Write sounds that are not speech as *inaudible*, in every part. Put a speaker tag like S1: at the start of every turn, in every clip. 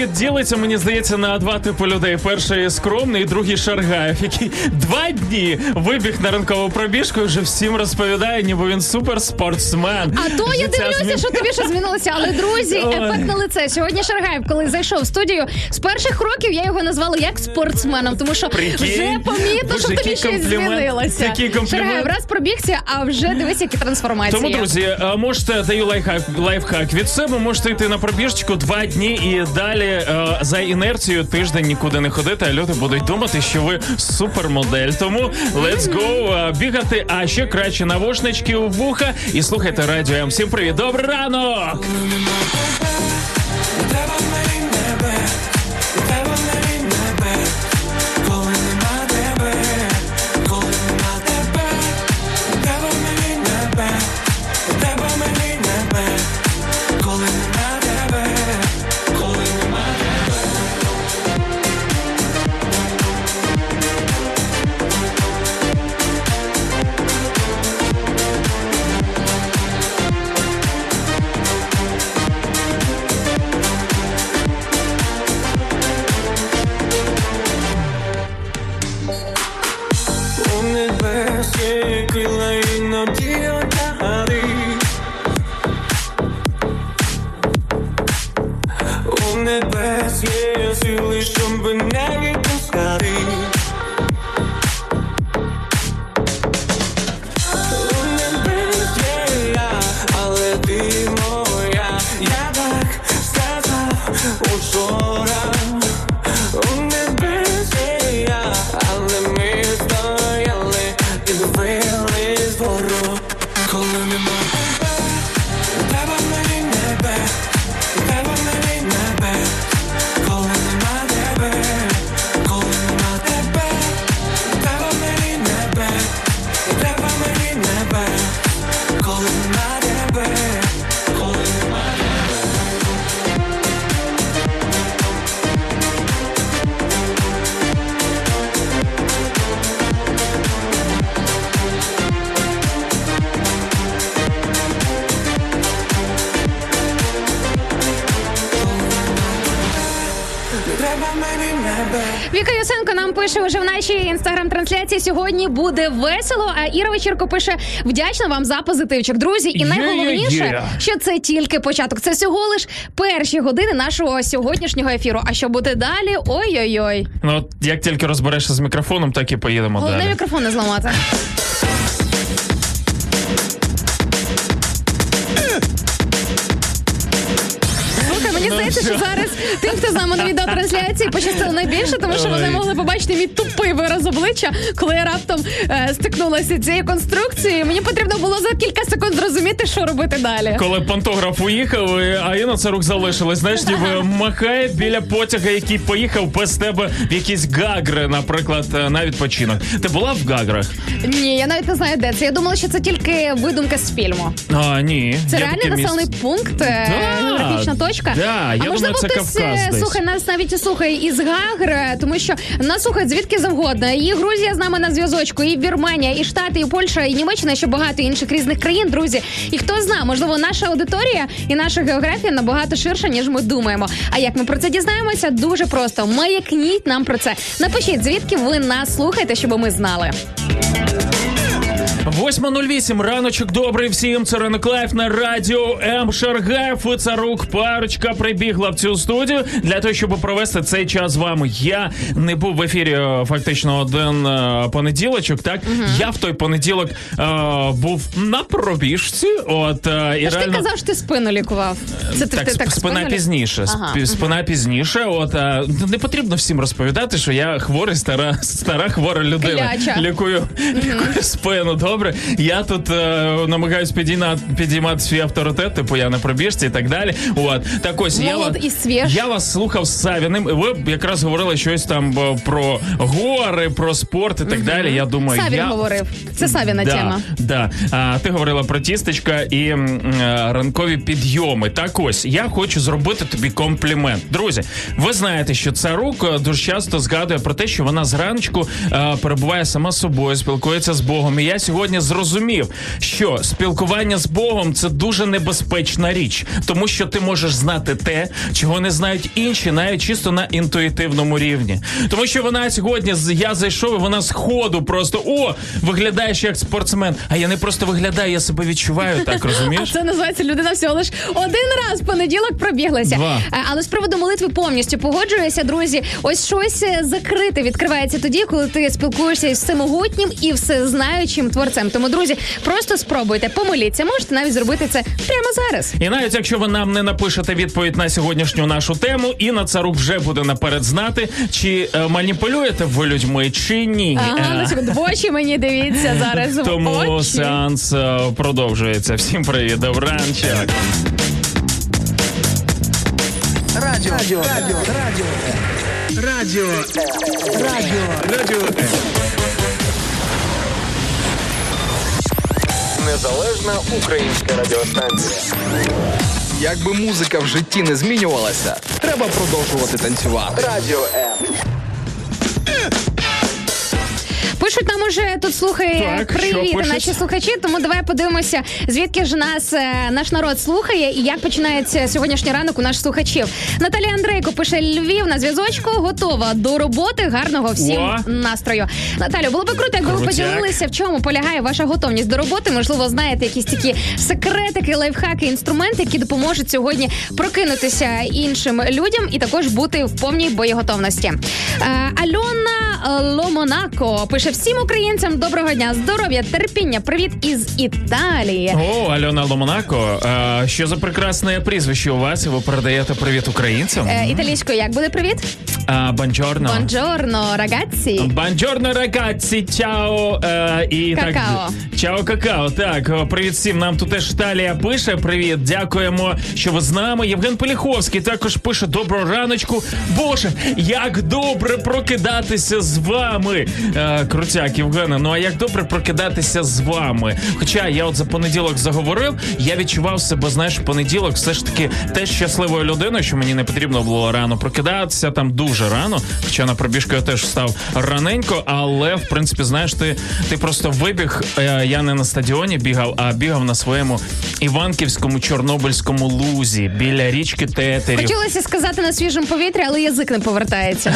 S1: світ ділиться, мені здається, на два типи людей. Перший скромний, другий Шаргаєв, який два дні вибіг на ранкову пробіжку і вже всім розповідає, ніби він суперспортсмен.
S2: А то я
S1: Життя
S2: дивлюся,
S1: змін-
S2: що тобі що змінилося. Але друзі,
S1: Ой.
S2: ефектне лице. Сьогодні Шаргаєв, коли зайшов в студію, з перших кроків я його назвала як спортсменом, тому що
S1: Прикинь.
S2: вже помітно, що тобі щось змінилося. Шаргаєв, раз пробігся, а вже дивись, які трансформації.
S1: Тому, друзі, можете даю лайфхак, лайфхак від себе, можете йти на пробіжечку два дні і далі е, за інерцією тиждень нікуди не ходити, а люди будуть думати, що ви супермодель. Тому let's go е, бігати, а ще краще навушнички у вуха і слухайте радіо. Всім привіт, добрий ранок!
S2: Віка Ясенко нам пише уже в нашій інстаграм-трансляції. Сьогодні буде весело. А Іра Вечірко пише вдячна вам за позитивчик. Друзі, і найголовніше, що це тільки початок. Це всього лиш перші години нашого сьогоднішнього ефіру. А що буде далі? Ой-ой-ой.
S1: Ну, от як тільки розберешся з мікрофоном, так і поїдемо
S2: Головне
S1: далі.
S2: мікрофон не зламати. Слухай, мені
S1: Ну,
S2: здається, що? зараз тим, хто з нами на відеотрансляції, пощастило найбільше, тому що вони могли побачити мій тупий вираз обличчя, коли я раптом е, стикнулася цією конструкцією. Мені потрібно було за кілька секунд зрозуміти, що робити далі.
S1: Коли пантограф уїхав, а Інна це рук залишилась. Знаєш, ніби *laughs* махає біля потяга, який поїхав без тебе в якісь гагри, наприклад, е, на відпочинок. Ти була в гаграх?
S2: Ні, я навіть не знаю, де це. Я думала, що це тільки видумка з фільму.
S1: А, ні.
S2: Це реальний населений пункт, е,
S1: Да,
S2: географічна точка.
S1: да, я
S2: а
S1: думаю, це
S2: хтось
S1: Десь.
S2: слухає нас навіть і слухає із Гагр, тому що нас слухають звідки завгодно. І Грузія з нами на зв'язочку, і Вірменія, і Штати, і Польща, і Німеччина, і ще багато інших різних країн, друзі. І хто знає, можливо, наша аудиторія і наша географія набагато ширша, ніж ми думаємо. А як ми про це дізнаємося? Дуже просто. Маякніть нам про це. Напишіть, звідки ви нас слухаєте, щоб ми знали.
S1: 8.08, раночок добрий всім. Це Ранок Live на радіо М. Шаргаєв і Царук. Парочка прибігла в цю студію для того, щоб провести цей час з вами. Я не був в ефірі е, фактично один е, понеділочок. Так я в той понеділок е, був на пробіжці. От е, і
S2: ж ти казав, що ти спину лікував. Це ти,
S1: так,
S2: ти так
S1: спина
S2: спину
S1: пізніше.
S2: Ага,
S1: Спина пізніше. От а, не потрібно всім розповідати, що я хворий, стара, стара хвора людина.
S2: Кляча.
S1: Лікую, лікую спину. Добре. Я тут е, намагаюсь підіймати, підіймати свій авторитет, типу я на пробіжці і так далі. От так ось я
S2: Молод
S1: вас-
S2: і свіж.
S1: Я вас слухав з Савіним. і Ви якраз говорили щось там е, про гори, про спорт і так далі. Я думаю,
S2: Савін
S1: я...
S2: говорив. Це Савіна
S1: да,
S2: тема.
S1: Да. А, ти говорила про тістечка і м, е, ранкові підйоми. Так ось я хочу зробити тобі комплімент. Друзі, ви знаєте, що царук е, дуже часто згадує про те, що вона зранку е, перебуває сама з собою, спілкується з Богом. І я сьогодні зрозумів, що спілкування з Богом це дуже небезпечна річ, тому що ти можеш знати те, чого не знають інші, навіть чисто на інтуїтивному рівні. Тому що вона сьогодні я зайшов, і вона з ходу просто о, виглядаєш як спортсмен. А я не просто виглядаю, я себе відчуваю *laughs* так,
S2: А
S1: розумієш?
S2: це називається людина всього лиш один раз в понеділок пробіглася.
S1: Два.
S2: Е, Але з приводу молитви повністю погоджуюся, друзі. Ось щось е, закрите відкривається тоді, коли ти спілкуєшся із всемогутнім і всезнаючим творцем. Тому, друзі, просто спробуйте, помоліться. Можете навіть зробити це прямо зараз.
S1: І навіть якщо ви нам не напишете відповідь на сьогоднішню нашу тему, Інна Царук вже буде наперед знати, чи е, маніпулюєте ви людьми, чи ні.
S2: Ага,
S1: Е,
S2: на секунду. В очі мені дивіться зараз. в
S1: Тому
S2: очі.
S1: сеанс е, продовжується. Всім привіт, добранчик.
S3: Радіо. Радіо. Радіо. Радіо.
S4: Радіо.
S3: Радіо.
S4: Радіо
S5: Незалежна українська радіостанція.
S3: Якби музика в житті не змінювалася, треба продовжувати танцювати.
S5: Радіо М.
S2: Пишуть нам уже тут слухає
S1: Так,
S2: привіт, наші слухачі. Тому давай подивимося, звідки ж нас е, наш народ слухає і як починається сьогоднішній ранок у наших слухачів. Наталія Андрейко пише Львів на зв'язочку. Готова до роботи. Гарного всім
S1: О!
S2: настрою. Наталю, було би круто, якби ви поділилися, в чому полягає ваша готовність до роботи. Можливо, знаєте якісь такі секретики, лайфхаки, інструменти, які допоможуть сьогодні прокинутися іншим людям і також бути в повній боєготовності. Е, Альона Ломонако пише всім українцям доброго дня, здоров'я, терпіння, привіт із Італії.
S1: О, Альона Ломонако. е, що за прекрасне прізвище у вас? І ви передаєте привіт українцям?
S2: Е, італійською як буде привіт?
S1: А, buongiorno.
S2: Buongiorno, ragazzi.
S1: Buongiorno, ragazzi, ciao. Е, і
S2: Какао.
S1: Так, чао, какао. Так, привіт всім. Нам тут теж Талія пише. Привіт, дякуємо, що ви з нами. Євген Поліховський також пише доброго раночку. Боже, як добре прокидатися з вами. Е, крутяк, Євгена. Ну а як добре прокидатися з вами? Хоча я от за понеділок заговорив, я відчував себе, знаєш, в понеділок все ж таки теж щасливою людиною, що мені не потрібно було рано прокидатися там дуже рано. Хоча на пробіжку я теж став раненько, але в принципі, знаєш, ти, ти просто вибіг. е, Я не на стадіоні бігав, а бігав на своєму іванківському чорнобильському лузі біля річки Тетерів.
S2: Хотілося сказати на свіжому повітрі, але язик не повертається.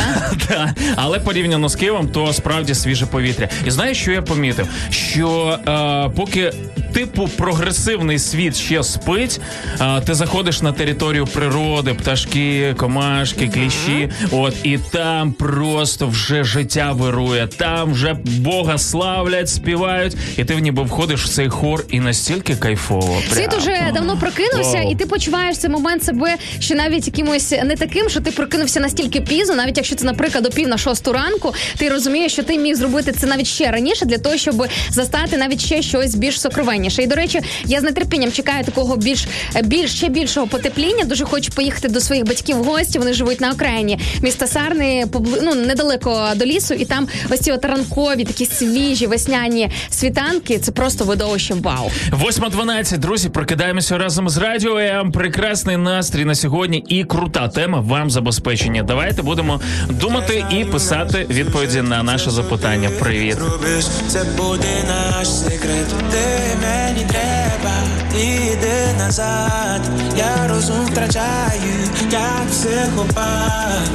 S2: Да? *laughs*
S1: Але порівняно з Києвом, то справді свіже повітря. І знаєш, що я помітив? Що е, поки типу прогресивний світ ще спить, е, ти заходиш на територію природи, пташки, комашки, кліщі. От і там просто вже життя вирує. Там вже Бога славлять, співають, і ти ніби входиш в цей хор і настільки кайфово.
S2: Світ уже давно прокинувся,
S1: Вау.
S2: і ти почуваєш цей момент себе ще навіть якимось не таким, що ти прокинувся настільки пізно, навіть якщо це, наприклад, до пів на шосту ранку, ти розумієш, що ти міг зробити це навіть ще раніше для того, щоб застати навіть ще щось більш сокровенніше. І до речі, я з нетерпінням чекаю такого більш більш ще більшого потепління. Дуже хочу поїхати до своїх батьків в гості. Вони живуть на окраїні міста Сарни, ну, недалеко до лісу, і там ось ці от ранкові, такі свіжі весняні світанки. Це просто видовище. Вау.
S1: 8.12, друзі, прокидаємося разом з радіо. М. Прекрасний настрій на сьогодні і крута тема вам забезпечення. Давайте будемо думати і писати відповіді на наше запитання. Привіт.
S6: Робиш, це буде наш секрет. Ти мені треба, іди назад. Я розум втрачаю, як психопат.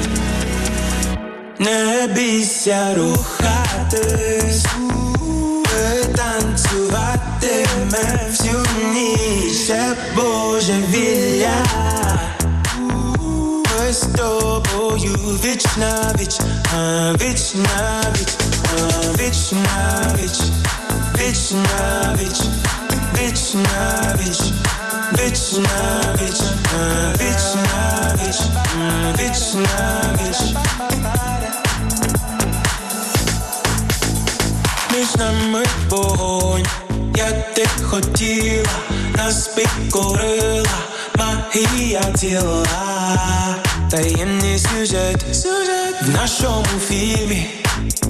S6: Не бійся рухатись, танцюватиме всю ніч, це божевілля. Тобою віч на віч, віч на віч, віч на віч, віч на віч, віч на віч, віч на віч, віч на віч, віч на віч. Між нами вогонь, як ти хотіла, нас підкорила магія тіла, таємний сюжет, сюжет в нашому фільмі,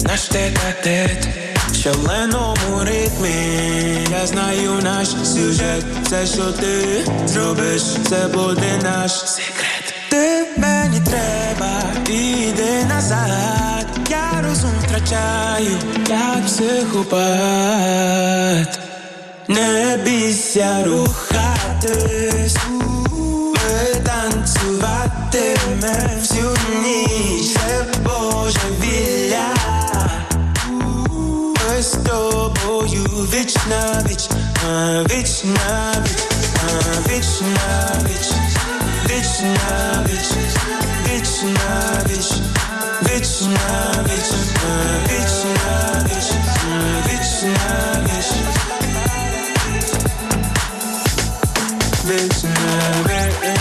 S6: наш тет-а-тет в шаленому ритмі. Я знаю наш сюжет, все, що ти зробиш, це буде наш секрет. Ти мені треба, іди назад. Я розум втрачаю, як психопат. Не бійся рухатись, танцюватиме всю ніч, це божевілля. Ми з тобою віч на віч, а віч на віч, а віч на віч, віч на віч, віч на віч, віч на віч, а віч на віч, а віч на віч. Віч на віч, віч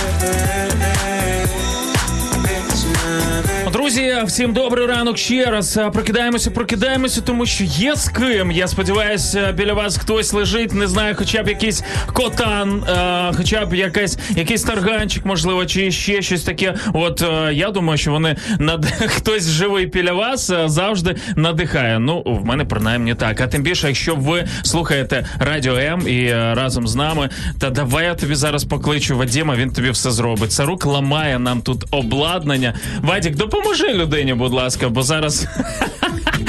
S1: Друзі, всім добрий ранок ще раз. Е, Прокидаємося, прокидаємося, тому що є з ким. Я сподіваюся, біля вас хтось лежить, не знаю, хоча б якийсь котан, е, хоча б якась, якийсь тарганчик, можливо, чи ще щось таке. От е, я думаю, що вони над *laughs* хтось живий біля вас е, завжди надихає. Ну, в мене принаймні так. А тим більше, якщо ви слухаєте Радіо М і е, разом з нами, та давай я тобі зараз покличу Вадіма, він тобі все зробить. Царук ламає нам тут обладнання. Вадік, допоможи людині, будь ласка, бо зараз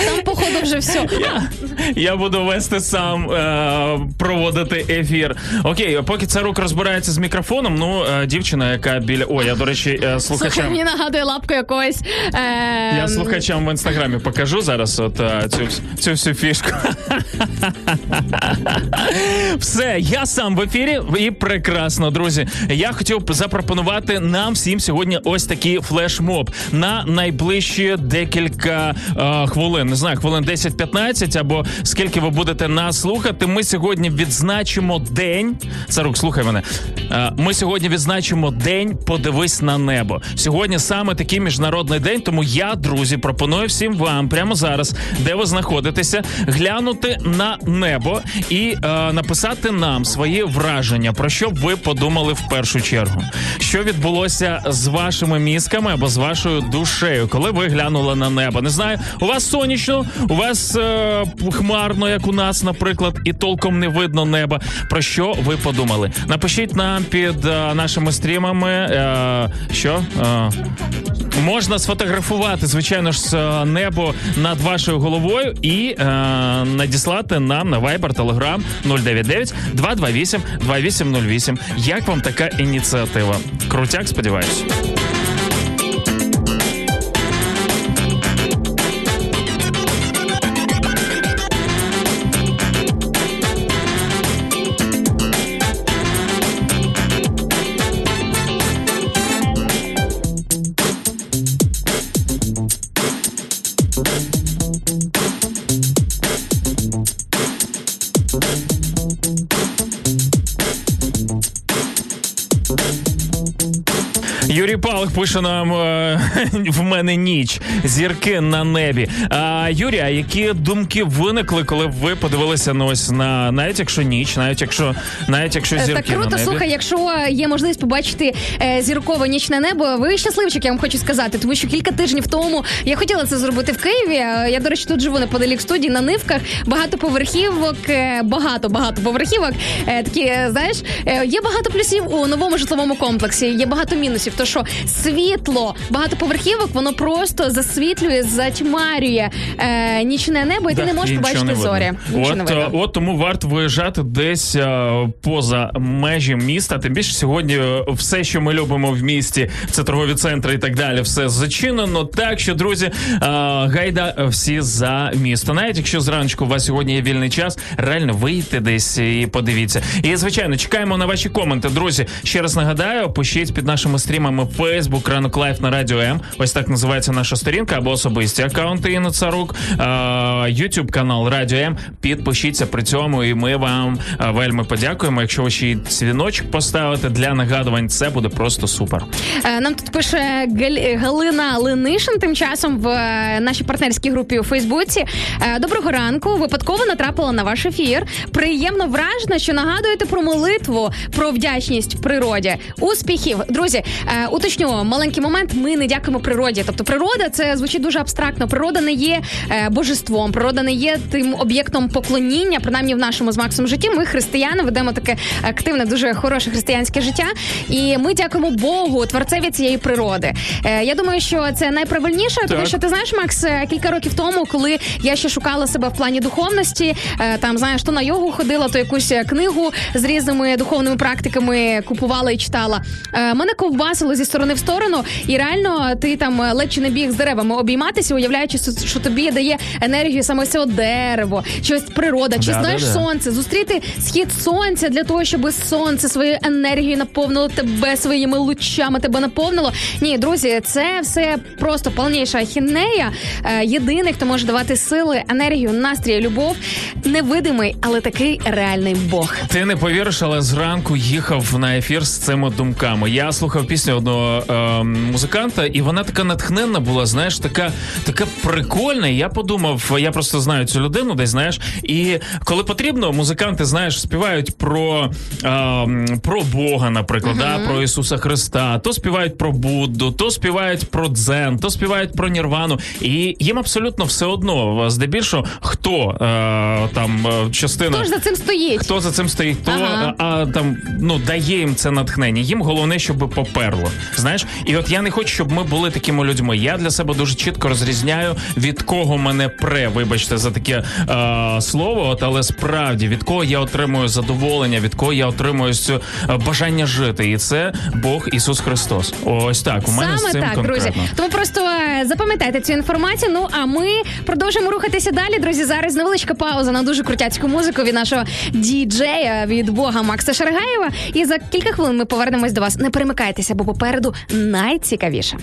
S2: Там, походу, вже все.
S1: я, я буду вести сам е, проводити ефір. Окей, поки Царук розбирається з мікрофоном, ну е, дівчина, яка біля. О, я до речі, е,
S2: Слухай, мені нагадує лапку якогось. Е,
S1: Я слухачам в інстаграмі покажу зараз от е, цю, цю всю фішку. *laughs* Все, я сам в ефірі і прекрасно, друзі. Я хотів б запропонувати нам всім сьогодні ось такий флешмоб на найближчі декілька е, хвилин. Не знаю, хвилин 10-15 або скільки ви будете нас слухати. Ми сьогодні відзначимо день. Царук, слухай мене. Е, ми сьогодні відзначимо день Подивись на небо. Сьогодні саме такий міжнародний день. Тому я, друзі, пропоную всім вам прямо зараз, де ви знаходитеся, глянути на небо і е, написати нам свої враження, про що б ви подумали в першу чергу. Що відбулося з вашими мізками або з вашою душею, коли ви глянули на небо? Не знаю, у вас сонячно, у вас е, хмарно, як у нас, наприклад, і толком не видно неба. Про що ви подумали? Напишіть нам під е, нашими стрімами, е, що. Е, Можна сфотографувати, звичайно ж, е, небо над вашою головою і е, надіслати нам на Viber, Telegram 099 228 2808. Як вам така ініціатива? Крутяк, сподіваюсь. Thank you. Юрій Палих пише нам е, *laughs* в мене ніч, зірки на небі. А Юрія, які думки виникли, коли ви подивилися ну, ось на навіть якщо ніч, навіть якщо навіть якщо
S2: Е,
S1: зірки
S2: Так круто,
S1: на небі.
S2: слухай, якщо є можливість побачити е, зіркове нічне небо, ви щасливчик, я вам хочу сказати, тому що кілька тижнів тому я хотіла це зробити в Києві. Е, Я, до речі, тут живу неподалік студії на нивках. Багато поверхівок, е, багато багато поверхівок. Е, Такі, е, знаєш, е, є багато плюсів у новому житловому комплексі, є багато мінусів. Тож що світло багатоповерхівок воно просто засвітлює, затьмарює е, нічне небо, і ти
S1: Да,
S2: не можеш побачити
S1: не
S2: зорі. Не
S1: От,
S2: видно.
S1: е, от тому варто виїжджати десь е, поза межі міста. Тим більше сьогодні е, все, що ми любимо в місті, це торгові центри і так далі, все зачинено. Так що, друзі, е, гайда всі за місто. Навіть якщо зранку у вас сьогодні є вільний час, реально вийти десь і подивіться. І звичайно, чекаємо на ваші коменти. Друзі, ще раз нагадаю, пишіть під нашими стрімами Facebook Ранок Live на Радіо М. Ось так називається наша сторінка або особисті аккаунти Інни Царук, YouTube канал Радіо М. Підпишіться при цьому, і ми вам вельми подякуємо. Якщо ви ще й дзвіночок поставите для нагадувань, це буде просто супер.
S2: Е, Нам тут пише Галина Ленишин тим часом в е, нашій партнерській групі у Фейсбуці. Е, Доброго ранку. Випадково натрапила на ваш ефір. Приємно вражена, що нагадуєте про молитву, про вдячність природі. Успіхів, друзі. е, Уточню маленький момент. Ми не дякуємо природі. Тобто, природа це звучить дуже абстрактно. Природа не є е, божеством, природа не є тим об'єктом поклоніння. Принаймні в нашому з Максом житті. Ми християни ведемо таке активне, дуже хороше християнське життя. І ми дякуємо Богу, творцеві цієї природи. Е, я думаю, що це найправильніше, тому що ти знаєш, Макс, е, кілька років тому, коли я ще шукала себе в плані духовності, е, там знаєш, то на йогу ходила, то якусь книгу з різними духовними практиками купувала і читала. Е, мене ковбасило зі сторони в сторону, і реально ти там е, ледь чи не біг з деревами обійматися, уявляючи, що- тобі дає енергію саме це дерево, щось природа, чи
S1: Да,
S2: знаєш
S1: да, да.
S2: сонце, зустріти схід сонця для того, щоб сонце своєю енергією наповнило тебе своїми лучами, тебе наповнило. Ні, друзі, це все просто повніша ахінея. Е, єдиний, хто може давати сили, енергію, настрій, любов, невидимий, але такий реальний Бог.
S1: Ти не повіриш, але зранку їхав на ефір з цими думками. Я слухав пісню одного е, музиканта, і вона така натхненна була, знаєш, така, така прикольна. І я подумав, я просто знаю цю людину, десь знаєш. І коли потрібно, музиканти, знаєш, співають про, е, про Бога, наприклад, да, про Ісуса Христа, то співають про Будду, то співають про дзен, то співають про Нірвану. І їм абсолютно все одно, здебільшого, хто е, там е, частина.
S2: Хто ж за цим стоїть?
S1: Хто за цим стоїть, хто
S2: Ага.
S1: а, а, там ну дає їм це натхнення. Їм головне, щоб поперло. Знаєш, і от я не хочу, щоб ми були такими людьми. Я для себе дуже чітко розрізняю, від кого мене пре, вибачте за таке е, слово. От але справді від кого я отримую задоволення, від кого я отримую цю е, бажання жити. І це Бог Ісус Христос. Ось так. У мене з
S2: Саме
S1: цим
S2: так,
S1: конкретно.
S2: друзі. Тому просто е, запам'ятайте цю інформацію. Ну а ми продовжимо рухатися далі. Друзі, зараз невеличка пауза на дуже крутяцьку музику від нашого діджея від Бога Макса Шаргаєва. І за кілька хвилин ми повернемось до вас. Не перемикайтеся, бо попереду найцікавіше.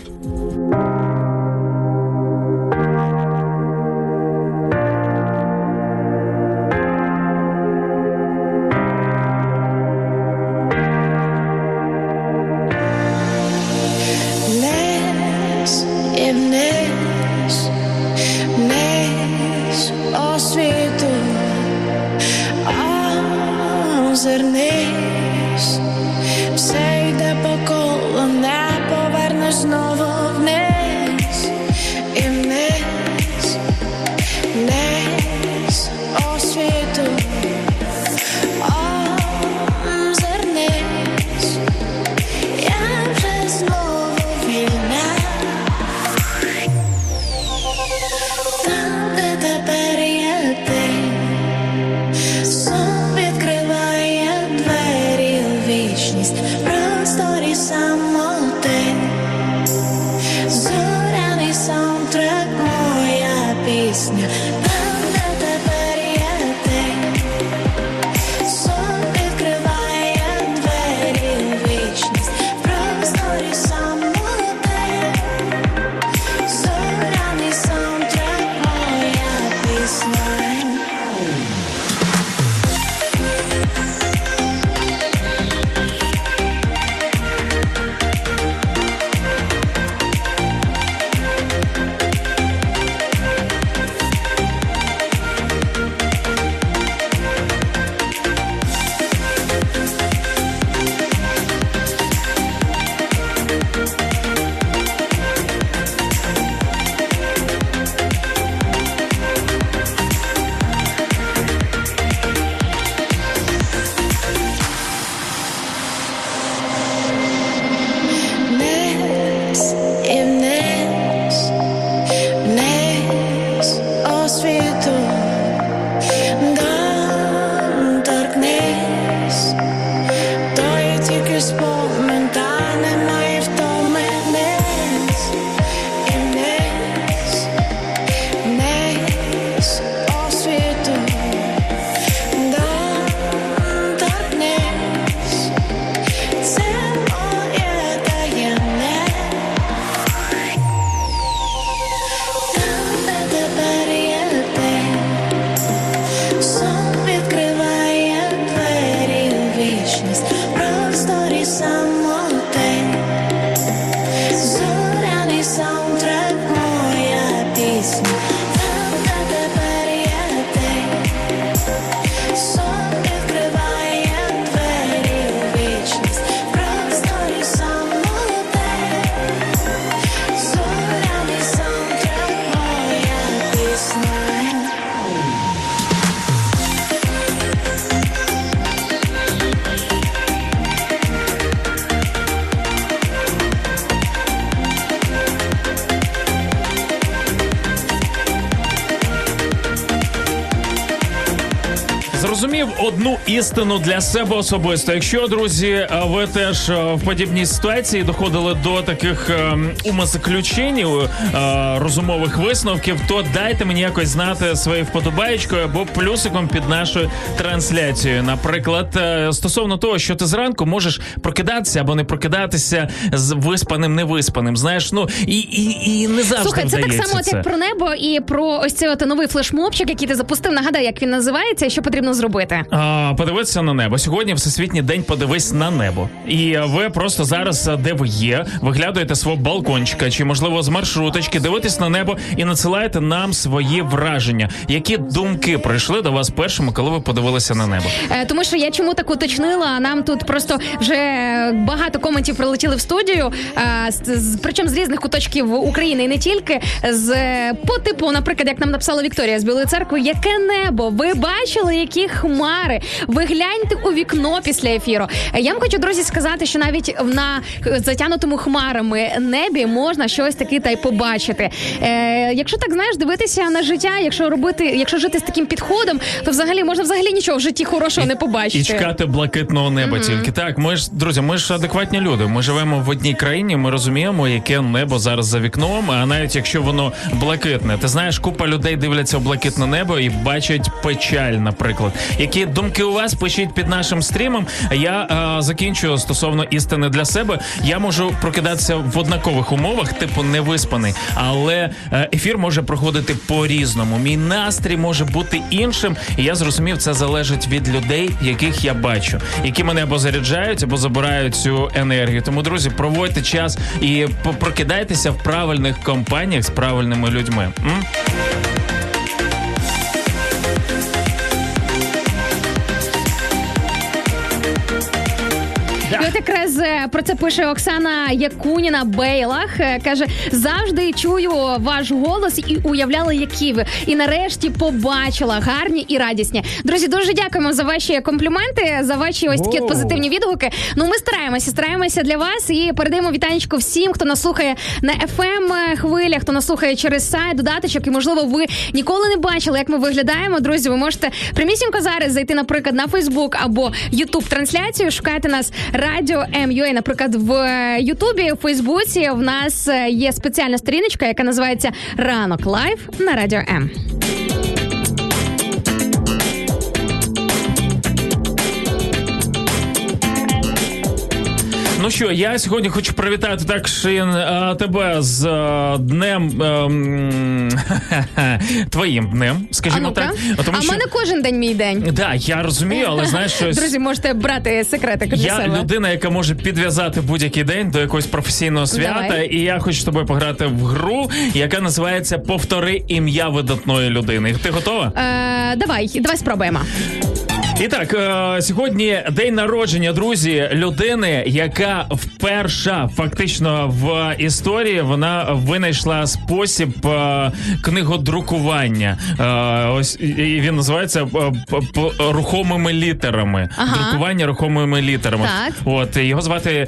S1: Одну істину для себе особисто. Якщо друзі, е, ви теж е, в подібній ситуації доходили до таких е, умозаключень, е, розумових висновків, то дайте мені якось знати своєю вподобаєчкою або плюсиком під нашою трансляцією. Наприклад, стосовно того, що ти зранку можеш прокидатися або не прокидатися з виспаним, невиспаним. Знаєш, ну і, і, і не завжди
S2: Слухай, це так само,
S1: це.
S2: як про небо і про ось цей от новий флешмобчик, який ти запустив. Нагадай, як він називається і що потрібно зробити.
S1: Подивитися на небо. Сьогодні всесвітній день подивись на небо. І ви просто зараз, е, де ви є, виглядуєте свого балкончика чи можливо з маршруточки, дивитесь на небо і надсилаєте нам свої враження. Які думки прийшли до вас першими, коли ви подивилися на небо?
S2: Е, Тому що я чому так уточнила, нам тут просто вже багато коментів прилетіли в студію, е, причому з різних куточків України і не тільки. З по типу, наприклад, як нам написала Вікторія з Білої церкви, яке небо? Ви бачили, які хмари? Ви гляньте у вікно після ефіру. Я вам хочу, друзі, сказати, що навіть на затянутому хмарами небі можна щось таке та й побачити. Е, якщо так знаєш, дивитися на життя, якщо робити, якщо жити з таким підходом, то взагалі можна взагалі нічого в житті хорошого не побачити.
S1: І чекати блакитного неба тільки так. Ми ж друзі, ми ж адекватні люди. Ми живемо в одній країні. Ми розуміємо, яке небо зараз за вікном. А навіть якщо воно блакитне, ти знаєш, купа людей дивляться в блакитне небо і бачать печаль, наприклад. Які думки у вас пишіть під нашим стрімом? Я е, закінчую стосовно істини для себе. Я можу прокидатися в однакових умовах, типу невиспаний, але е, ефір може проходити по-різному. Мій настрій може бути іншим. І я зрозумів, це залежить від людей, яких я бачу, які мене або заряджають, або забирають цю енергію. Тому, друзі, проводьте час і по- прокидайтеся в правильних компаніях з правильними людьми.
S2: Якраз е, про це пише Оксана Якуніна Бейлах. Е, Каже: завжди чую ваш голос і уявляла, які ви. І нарешті побачила гарні і радісні. Друзі, дуже дякуємо за ваші компліменти, за ваші ось такі позитивні відгуки. Ну ми стараємося, стараємося для вас і передаємо вітанечко всім, хто нас слухає на fm хвилях, хто нас слухає через сайт, додаточок. І можливо, ви ніколи не бачили, як ми виглядаємо. Друзі, ви можете прямісінько зараз зайти, наприклад, на Фейсбук або Ютуб трансляцію, шукайте нас Радіо МЮА. Наприклад, в Ютубі, в Фейсбуці в нас е, є спеціальна сторіночка, яка називається Ранок Live на Радіо М.
S1: Ну що, я сьогодні хочу привітати так Шин, е, тебе з е, днем ем, *laughs* твоїм днем, скажімо так. Тому
S2: а в
S1: що
S2: мене кожен день мій день.
S1: да, я розумію, але знаєш *laughs* щось.
S2: Друзі, можете брати секретик для
S1: Я
S2: себе.
S1: людина, яка може підв'язати будь-який день до якогось професійного свята,
S2: Давай.
S1: і я хочу з тобою пограти в гру, яка називається Повтори ім'я видатної людини. Ти готова?
S2: Е, давай, давай спробуємо.
S1: І так, е, сьогодні день народження, друзі, людини, яка вперша фактично в історії вона винайшла спосіб е, книгодрукування. Е, ось і- він називається е, рухомими літерами.
S2: Ага.
S1: Друкування рухомими літерами.
S2: Так.
S1: От його звати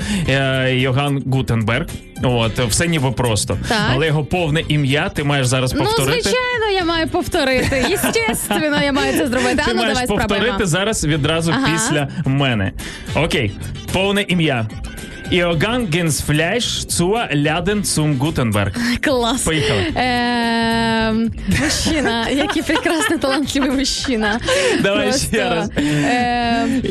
S1: Йоган Гутенберг. От все ніби просто,
S2: Так.
S1: але його повне ім'я ти маєш зараз повторити.
S2: Ну, звичайно, я маю повторити. Єстественно, я маю це зробити.
S1: Ти
S2: А ну
S1: маєш
S2: давай
S1: повторити
S2: спробуємо.
S1: зараз відразу
S2: Ага.
S1: після мене. Окей, повне ім'я. Іоганн Генсфляш Цуа Ляден Цум Гутенберг.
S2: Клас.
S1: Поїхали.
S2: Ем, Мужчина, який прекрасний талантливий мужчина.
S1: Давай
S2: Просто,
S1: ще раз.
S2: ем,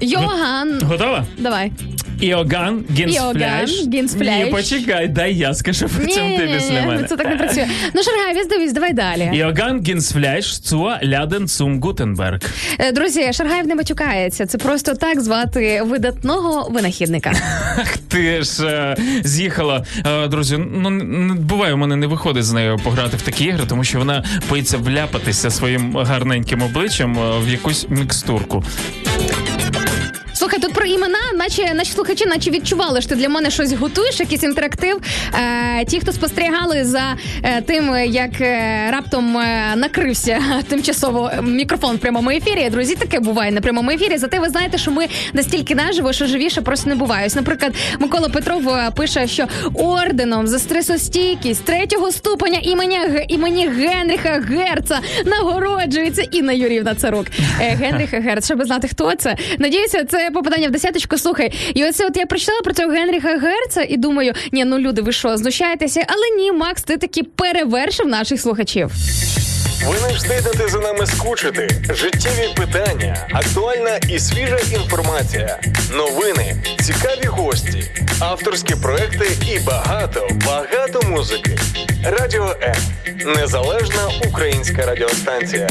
S2: Йоган.
S1: Готова?
S2: Давай.
S1: Іоган Гінсфляш.
S2: Іоган
S1: Ні, почекай, дай я скажу потім ти після мене.
S2: це так не працює. Ну, Шаргай, віз дивись, давай далі.
S1: Іоган Гінсфляш цуа ляден цум Гутенберг.
S2: Е, Друзі, Шаргаєв не матюкається. Це просто так звати видатного винахідника.
S1: Ах ти ж е, з'їхала. Е, друзі, ну н- буває, у мене не виходить з нею пограти в такі ігри, тому що вона боїться вляпатися своїм гарненьким обличчям е, в якусь мікстурку.
S2: Імена, наче наші слухачі, наче відчували, що ти для мене щось готуєш, якийсь інтерактив. Е, ті, хто спостерігали за е, тим, як е, раптом е, накрився *laughs* тимчасово мікрофон в прямому ефірі. Друзі, таке буває на прямому ефірі. Зате ви знаєте, що ми настільки наживо, що живіше просто не буває. Ось, наприклад, Микола Петров пише, що орденом за стресостійкість третього ступеня імені, імені Генріха Герца нагороджується Інна Юрівна Царук. Е, Генріха Герц, щоб знати, хто це. Надіюся, це попадання в десяточку. Слухай, і оце от я прочитала про цього Генріха Герца і думаю, ні, ну люди, ви що, знущаєтеся? Але ні, Макс, ти таки перевершив наших слухачів.
S5: Ви не встигнете за нами скучити. Життєві питання, актуальна і свіжа інформація, новини, цікаві гості, авторські проекти і багато, багато музики. Радіо М. Незалежна українська радіостанція.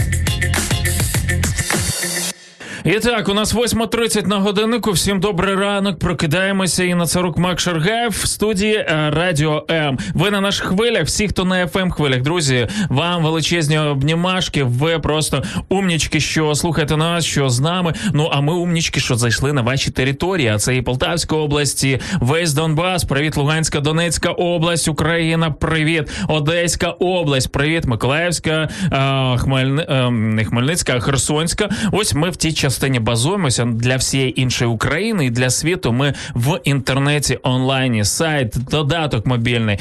S1: І так, у нас 8.30 на годиннику. Всім добрий ранок. Прокидаємося. І на Царук Мак Шаргаєв в студії е, Радіо М. Ви на наших хвилях, всі, хто на fm хвилях, друзі, вам величезні обнімашки. Ви просто умнічки, що слухаєте нас, що з нами. Ну а ми умнічки, що зайшли на ваші території. А це і Полтавська область, і весь Донбас. Привіт, Луганська, Донецька область, Україна. Привіт, Одеська область. Привіт, Миколаївська, е, Хмельни... е, не Хмельницька, Херсонська. Ось ми в тій частині базуємося для всієї іншої України і для світу. Ми в інтернеті онлайні, сайт, додаток мобільний,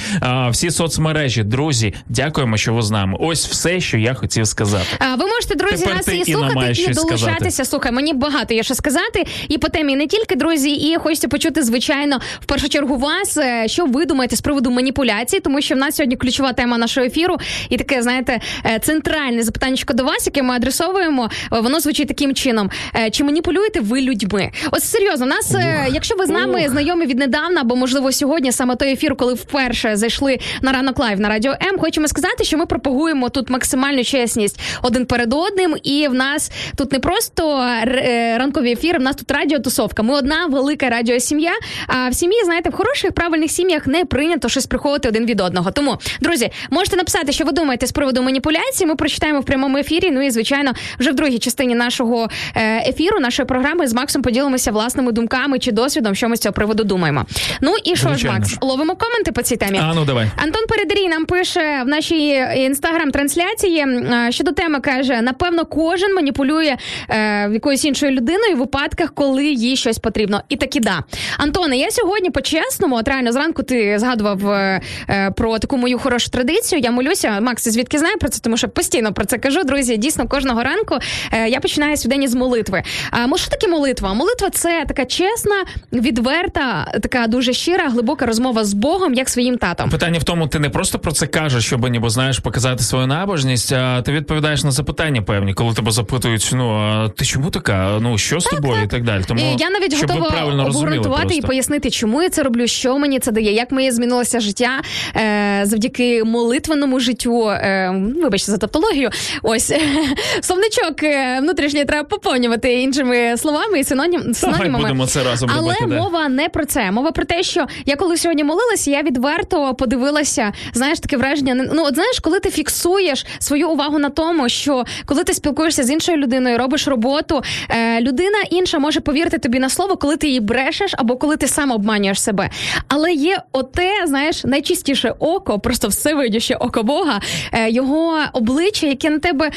S1: всі соцмережі. Друзі, дякуємо, що ви з нами. Ось все, що я хотів сказати.
S2: А, Ви можете, друзі,
S1: Тепер
S2: нас і слухати, і долучатися.
S1: сказати.
S2: Слухай, мені багато є що сказати. І по темі не тільки, друзі, і хочеться почути, звичайно, в першу чергу вас, е, що ви думаєте з приводу маніпуляцій, тому що в нас сьогодні ключова тема нашого ефіру, і таке, знаєте, е, центральне запитання до вас, яке ми адресовуємо, е, воно звучить таким чином: чи маніпулюєте ви людьми? Ось серйозно, нас, е, якщо ви з нами знайомі віднедавна, або можливо сьогодні саме той ефір, коли вперше зайшли на ранок Live на радіо М, хочемо сказати, що ми пропагуємо тут максимальну чесність один перед одним, і в нас тут не просто е, ранкові ефіри, в нас тут радіотусовка. Ми одна велика радіосім'я. А в сім'ї, знаєте, в хороших правильних сім'ях не прийнято щось приховувати один від одного. Тому, друзі, можете написати, що ви думаєте з приводу маніпуляції. Ми прочитаємо в прямому ефірі. Ну і звичайно, вже в другій частині нашого е, ефіру, нашої програми з Максом поділимося власними думками чи досвідом, що ми з цього приводу думаємо. Ну і що ж, Макс, ловимо коменти по цій темі.
S1: А ну давай.
S2: Антон Передрій нам пише в нашій інстаграм-трансляції е, щодо теми каже: напевно, кожен маніпулює е, якоюсь іншою людиною в випадках, коли їй щось потрібно. І таки да. Антоне, я сьогодні по-чесному, от реально зранку ти згадував е, е, про таку мою хорошу традицію. Я молюся. Макс, звідки знає про це? Тому що постійно про це кажу. Друзі, дійсно кожного ранку е, я починаю свій з молитви. А може, що таке молитва? Молитва це така чесна, відверта, така дуже щира, глибока розмова з Богом, як своїм татом.
S1: Питання в тому, ти не просто про це кажеш, щоб ніби знаєш показати свою набожність, а ти відповідаєш на запитання певні, коли тебе запитують: ну а ти чому така? Ну що з тобою і так далі. Тому
S2: я навіть
S1: щоб
S2: готова
S1: правильно
S2: обґрунтувати і пояснити, чому я це роблю, що мені це дає, як моє змінилося життя е, завдяки молитвеному життю. Е, вибачте за тавтологію. Ось *laughs* словничок е, внутрішній треба поповнювати іншими словами і синонім, синонімами.
S1: будемо це разом
S2: Але
S1: робити. да.
S2: мова не про це. Мова про те, що я коли сьогодні молилася, я відверто подивилася. Знаєш, таке враження. Ну, от знаєш, коли ти фіксуєш свою увагу на тому, що коли ти спілкуєшся з іншою людиною, робиш роботу, е, людина інша може повірити тобі на слово, коли ти її брешеш, або коли ти сам обманюєш себе. Але є оте, знаєш, найчистіше око, просто всевидяще око Бога, е, його обличчя, яке на тебе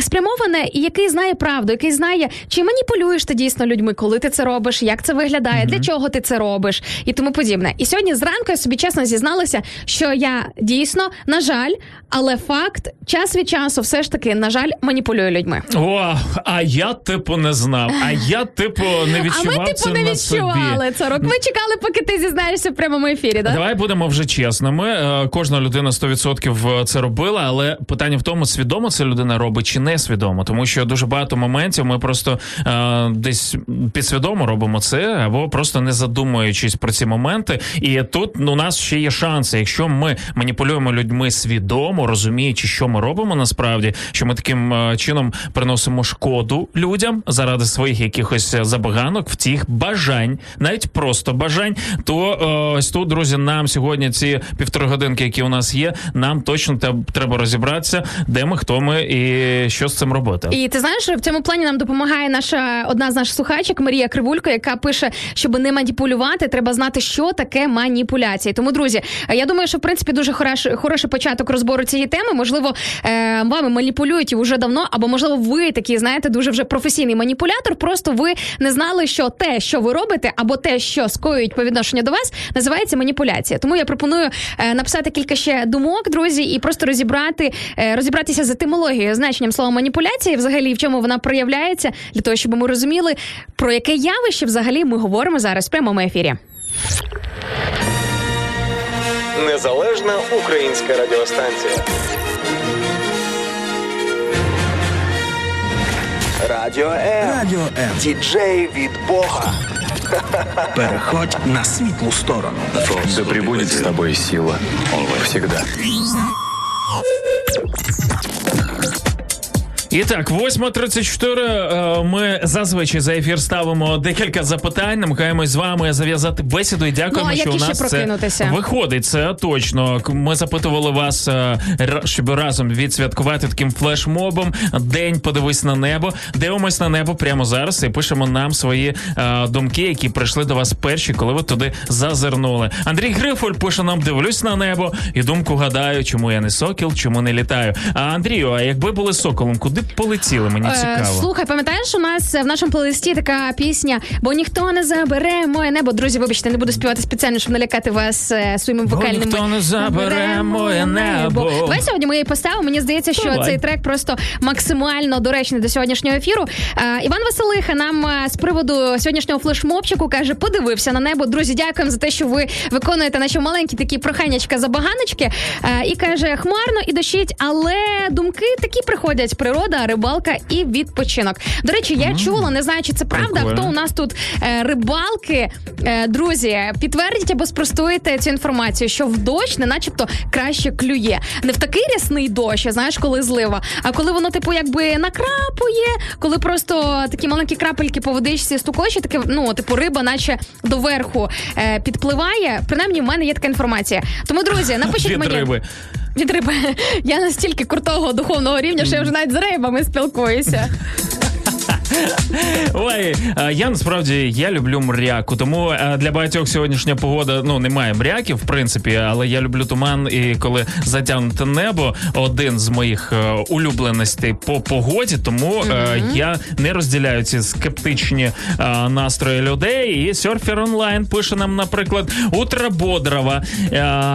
S2: спрямоване, і який знає правду, який знає, чи маніпулюєш ти дійсно людьми, коли ти це робиш, як це виглядає, для чого ти це робиш, і тому подібне. І сьогодні зранку я собі чесно зізналася, що я дійсно, на жаль, але факт, час від часу, все ж таки, на жаль, маніпулюю людьми.
S1: О, а я типу не знав. А я типу не
S2: А
S1: відчував
S2: ми,
S1: це
S2: типу, не
S1: на собі.
S2: відчували це рок. Ми чекали, поки ти зізнаєшся в прямому ефірі. Да?
S1: Давай будемо вже чесними. Е, Кожна людина 100% це робила, але питання в тому, свідомо це людина робить чи не свідомо, тому що дуже багато моментів ми просто. Просто е, десь підсвідомо робимо це, або просто не задумуючись про ці моменти. І тут ну, у нас ще є шанси. Якщо ми маніпулюємо людьми свідомо, розуміючи, що ми робимо насправді, що ми таким е, чином приносимо шкоду людям заради своїх якихось забаганок, втіх, бажань, навіть просто бажань, то е, ось тут, друзі, нам сьогодні ці півтори годинки, які у нас є, нам точно треба розібратися, де ми, хто ми і що з цим робити.
S2: І ти знаєш, в цьому плані нам допомагає наша одна з наших слухачок Марія Кривулько, яка пише, щоб не маніпулювати, треба знати, що таке маніпуляції. Тому, друзі, е, я думаю, що в принципі дуже хороший, хороший початок розбору цієї теми. Можливо, е, вами маніпулюють вже давно, або можливо, ви такий, знаєте, дуже вже професійний маніпулятор. Просто ви не знали, що те, що ви робите, або те, що скоюють по відношенню до вас, називається маніпуляція. Тому я пропоную е, написати кілька ще думок, друзі, і просто розібрати, е, розібратися з етимологією, значенням слова маніпуляція, і взагалі в чому вона проявляється, для того, щоб ми розуміли, про яке явище взагалі ми говоримо зараз в прямому ефірі.
S5: Незалежна українська радіостанція.
S7: Радіо М.
S4: Радіо М.
S7: Діджей від Бога.
S4: Переходь на світлу сторону.
S8: Да пребудет с тобой сила. Всегда.
S1: І так, 8.34. е, Ми зазвичай за ефір ставимо декілька запитань. Намагаємось з вами зав'язати бесіду. І дякуємо,
S2: Ну, а
S1: що у нас це виходить. Це точно. Ми запитували вас, е, щоб разом відсвяткувати таким флешмобом. День подивись на небо. Дивимось на небо прямо зараз і пишемо нам свої е, думки, які прийшли до вас перші, коли ви туди зазирнули. Андрій Грифоль пише нам: дивлюсь на небо і думку гадаю, чому я не сокіл, чому не літаю. А Андрію, а якби були соколом, куди б полетіли? Мені
S2: Е,
S1: цікаво.
S2: слухай, пам'ятаєш, у нас в нашому плейлисті така пісня, бо ніхто не забере моє небо. Друзі, вибачте, не буду співати спеціально, щоб налякати вас е, своїми
S1: Бо
S2: вокальними.
S1: ніхто не забере моє небо.
S2: Давай сьогодні ми її поставимо. Мені здається, що
S1: Давай.
S2: цей трек просто максимально доречний до сьогоднішнього ефіру. Е, Іван Василиха нам е, з приводу сьогоднішнього флешмобчику каже: подивився на небо. Друзі, дякуємо за те, що ви виконуєте наші маленькі такі проханячка забаганочки. Е, І каже: хмарно і дощить, але думки такі приходять: природа, рибалка і відпочинок. До речі, я чула, не знаю, чи це правда.
S1: Прикольно.
S2: Хто у нас тут е, рибалки? Е, друзі, підтвердіть або спростуєте цю інформацію, що в дощ не начебто краще клює. Не в такий рясний дощ, а знаєш, коли злива, а коли воно, типу, якби накрапує, коли просто такі маленькі крапельки по водичці стукочі, таке, ну, типу, риба, наче доверху е, підпливає. Принаймні, в мене є така інформація. Тому, друзі, напишіть мені. Від риби. Я настільки крутого духовного рівня, що я вже навіть з рибами спілкуюся.
S1: Ой, е, я насправді я люблю мряку, тому е, для багатьох сьогоднішня погода ну немає мряків, в принципі, але я люблю туман. І коли затягнуте небо, один з моїх е, улюбленостей по погоді. Тому е, я не розділяю ці скептичні настрої людей. І серфер онлайн пише нам, наприклад, утро бодрого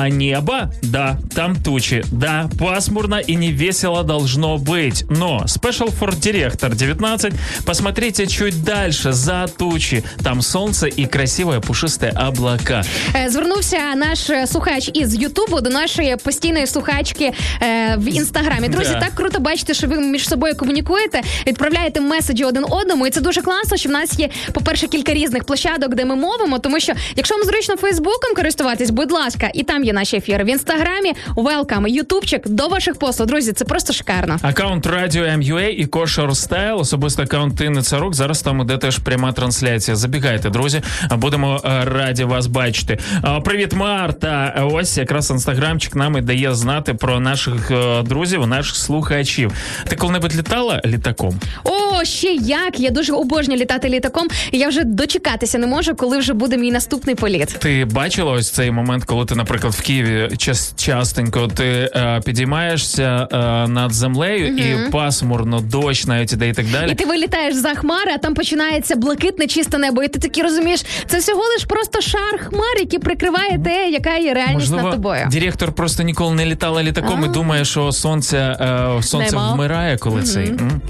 S1: неба, да, там тучи, да, пасмурно и не весело должно быть. Но Special for Director 19, посмотрите чуть дальше, за тучи, там солнце и красивые пушистые облака.
S2: Е, Звернувся наш е, слухач із Ютубу до нашої постійної слухачки е, в інстаграмі. Друзі,
S1: Да.
S2: так круто бачити, що ви між собою комунікуєте, відправляєте меседжі один одному. І це дуже класно, що в нас є, по-перше, кілька різних площадок, де ми мовимо. Тому що, якщо вам зручно Фейсбуком користуватись, будь ласка, і там є наші ефіри. В інстаграмі welcome, ютубчик до ваших послуг. Друзі, це просто шикарно.
S1: Аккаунт Радіо МЮА і Кошер Style, особисто аккаунт Тини Царук. Зараз там іде теж пряма трансляція. Забігайте, друзі. Будемо е, раді вас бачити. Е, Привіт, Марта. Ось якраз інстаграмчик нам і дає знати про наших е, друзів, наших слухачів. Ти коли-небудь літала літаком?
S2: О, ще як! Я дуже обожнюю літати літаком. Я вже дочекатися не можу, коли вже буде мій наступний політ.
S1: Ти бачила ось цей момент, коли ти, наприклад, в Києві час, частенько ти е, підіймаєшся е, над землею і пасмурно, дощ навіть іде і так далі.
S2: І ти вилітаєш за хмари, а там починається блакитне чисте небо. І ти такі розумієш, це всього лиш просто шар хмар, який прикриває те, яка є реальність над тобою.
S1: директор просто ніколи не літала літаком і думає, що сонце, е, сонце
S2: Нема.
S1: вмирає, коли цей. М?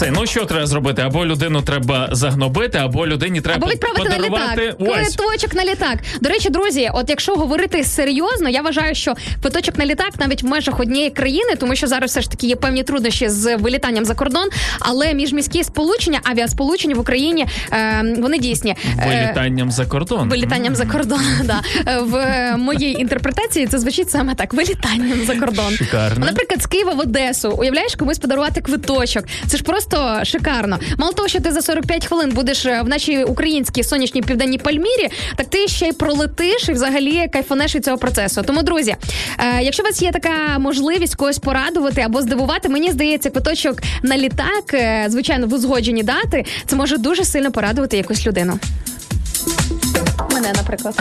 S1: Все, ну що треба зробити? Або людину треба загнобити, або людині треба
S2: Або відправити на літак.
S1: ось.
S2: Квиточок на літак. До речі, друзі, от якщо говорити серйозно, я вважаю, що квиточок на літак навіть в межах однієї країни, тому що зараз все ж таки є певні труднощі з вилітанням за кордон, але міжміські сполучення, авіасполучення в Україні е, вони дійсні. Е,
S1: Вилітанням за кордон.
S2: Вилітанням за кордон, *laughs* да в моїй інтерпретації це звучить саме так: вилітанням за кордон.
S1: Шикарно.
S2: Наприклад, з Києва в Одесу. Уявляєш, комусь подарувати квиточок. Це ж просто шикарно. Мало того, що ти за 45 хвилин будеш е, в нашій українській сонячній південній Пальмірі, так ти ще й пролетиш і взагалі кайфанеш від цього процесу. Тому, друзі, е, якщо у вас є така можливість когось порадувати або здивувати, мені здається, квиточок на літак, е, звичайно, в узгоджені дати, це може дуже сильно порадувати якусь людину. Мене, наприклад.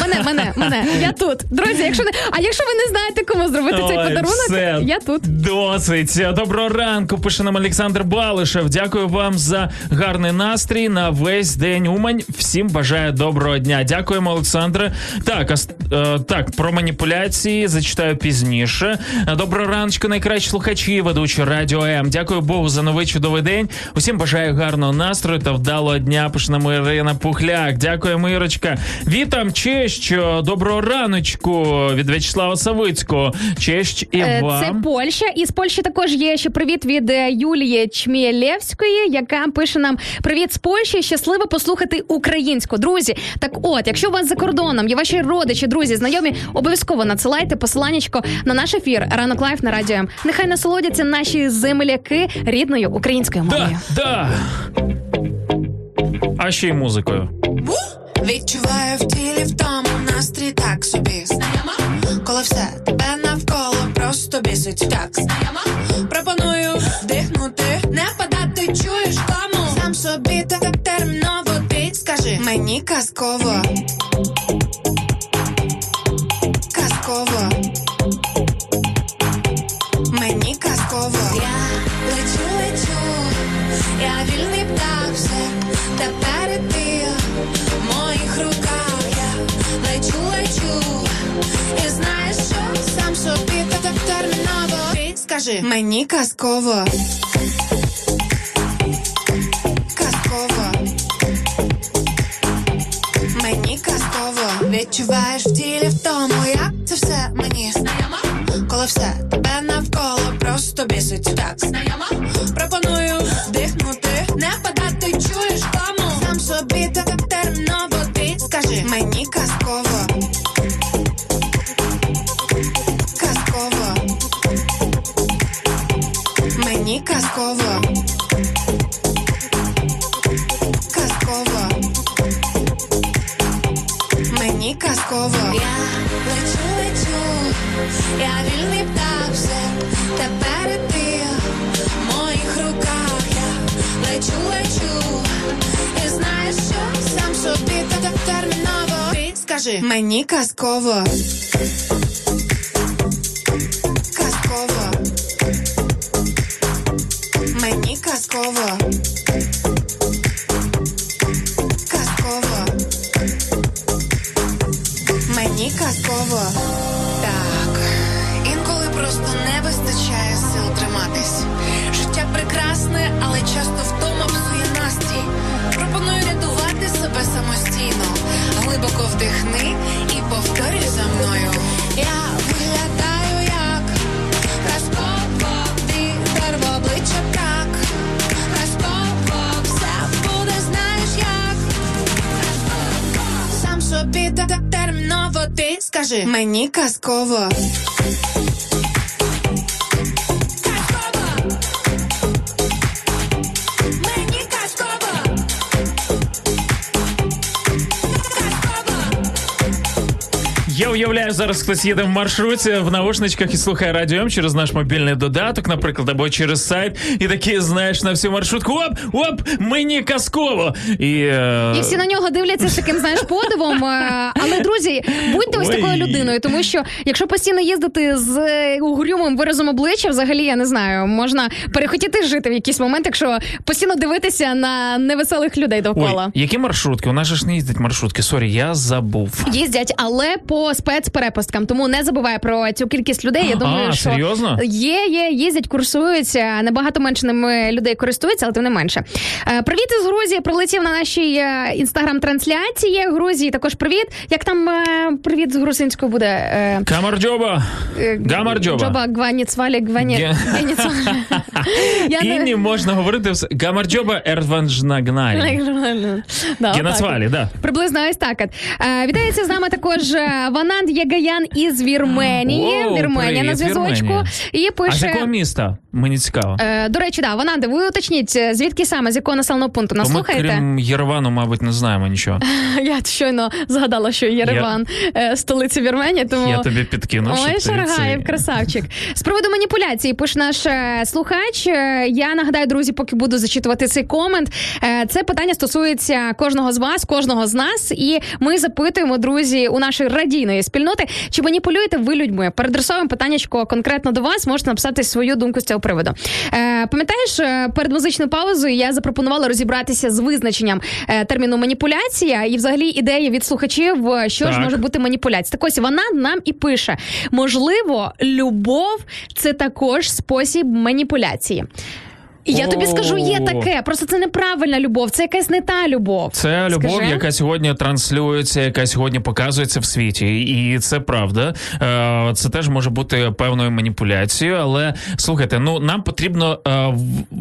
S2: Мене, мене, мене. *laughs* Я тут. Друзі, якщо не. А якщо ви не знаєте, кому зробити цей подарунок,
S1: все.
S2: я тут.
S1: Досить. Доброго ранку. Пише нам Олександр Балишев. Дякую вам за гарний настрій на весь день. Умань. Всім бажаю доброго дня. Дякуємо, Олександре. Так, ас- е, так, про маніпуляції зачитаю пізніше. Доброго раночку, найкращі слухачі, ведучі радіо М. Дякую Богу за новий чудовий день. Усім бажаю гарного настрою та вдалого дня. Пише нам Ірина Пухляк. Дякую, Мирочка. Вітам честь. Доброго раночку від В'ячеслава Савицького. Честь і
S2: Е,
S1: вам.
S2: Це Польща, і з Польщі також є ще привіт від е, Юлії Чмієлєвської, яка пише нам привіт з Польщі. Щасливо послухати українську. Друзі, так от, якщо у вас за кордоном є ваші родичі, друзі, знайомі, обов'язково надсилайте посиланнячко на наш ефір Ранок Live на радіо. М. Нехай насолодяться наші земляки рідною українською мовою.
S1: Да, да. А ще й музикою.
S9: Відчуваю в тілі втому настрій так собі. Знайома? Коли все тебе навколо просто бісить. Так. Знайома? Пропоную вдихнути, не падати, чуєш кому? Сам собі так терміново скажи. Мені казково. Казково. Мені казково. Я лечу, лечу, я вільний птах все. Тепер в моїх руках я лечу, лечу І знаєш що? Сам собі та терміново. Скажи мені казково. Відчуваєш в тілі втому, як це все мені знайомо? Коли все тебе навколо просто бісить. Так знайомо? Пропоную вдихнути, не падати, чуєш кому? Сам собі так терміново скажи. Мені казково. Казково. Мені казково. Казково. Мені казково. Я лечу, лечу, я вільний птах все тепер ти скажи. Мені казково мені казково.
S1: Зараз хтось їде в маршруті в наушничках і слухає радіо М через наш мобільний додаток, наприклад, або через сайт, і такі, знаєш, на всю маршрутку оп, оп, мені казково. І, е...
S2: І всі на нього дивляться з таким, знаєш, подивом. е, Але друзі, будьте ось
S1: Ой.
S2: такою людиною, тому що якщо постійно їздити з е, угрюмим виразом обличчя, взагалі я не знаю, можна перехотіти жити в якийсь момент, якщо постійно дивитися на невеселих людей довкола.
S1: Ой, які маршрутки? У нас же ж не їздять маршрутки. Sorry, я забув.
S2: Їздять, але по спецперепусткам. Тому не забувай про цю кількість людей. Я думаю,
S1: А,
S2: що
S1: серйозно?
S2: є, є, їздять, курсуються. Набагато менше ними людей користуються, але тим не менше. Е, Привіт із Грузії. Прилетів на нашій інстаграм-трансляції Грузії. Також привіт. Як там е, привіт з грузинською буде? Е,
S1: Камарджоба.
S2: е,
S1: Гамарджоба.
S2: Джоба Гваніцвалі Гвані. *laughs* Не-
S1: Інні можна говорити все. Гамарджоба ерванжнагнай.
S2: Да,
S1: Генацвалі, да.
S2: Приблизно ось так. Е, Вітається з нами також е, Вананд Єгаян із Вірменії.
S1: О,
S2: Вірменія на зв'язочку.
S1: Вірменія.
S2: І
S1: А з
S2: пише.
S1: якого міста? Мені цікаво.
S2: Е, До речі, да, Вананде, ви уточніть, е, звідки саме, з якого населеного пункту нас слухаєте?
S1: крім Єревану, мабуть, не знаємо нічого. *laughs*
S2: Я щойно згадала, що Єреван е, столиця Вірменії, тому
S1: Я тобі підкину.
S2: Ой, Шаргаєв,
S1: це-
S2: красавчик. З приводу маніпуляції, пише наш е, слухач. Я нагадаю, друзі, поки буду зачитувати цей комент. Це питання стосується кожного з вас, кожного з нас. І ми запитуємо, друзі, у нашої радійної спільноти, чи маніпулюєте ви людьми? Передресовуємо питаннячко конкретно до вас. Можете написати свою думку з цього приводу. Е, Пам'ятаєш, е, перед музичною паузою я запропонувала розібратися з визначенням е, терміну маніпуляція і, взагалі, ідеї від слухачів, е, що ж може бути маніпуляція. Так ось вона нам і пише: можливо, любов це також спосіб маніпуляції. Я тобі скажу, є таке. Просто це неправильна любов, це якась не та любов.
S1: Це любов,
S2: Скажи.
S1: яка сьогодні транслюється, яка сьогодні показується в світі, і це правда. Е, Це теж може бути певною маніпуляцією. Але слухайте, ну нам потрібно е,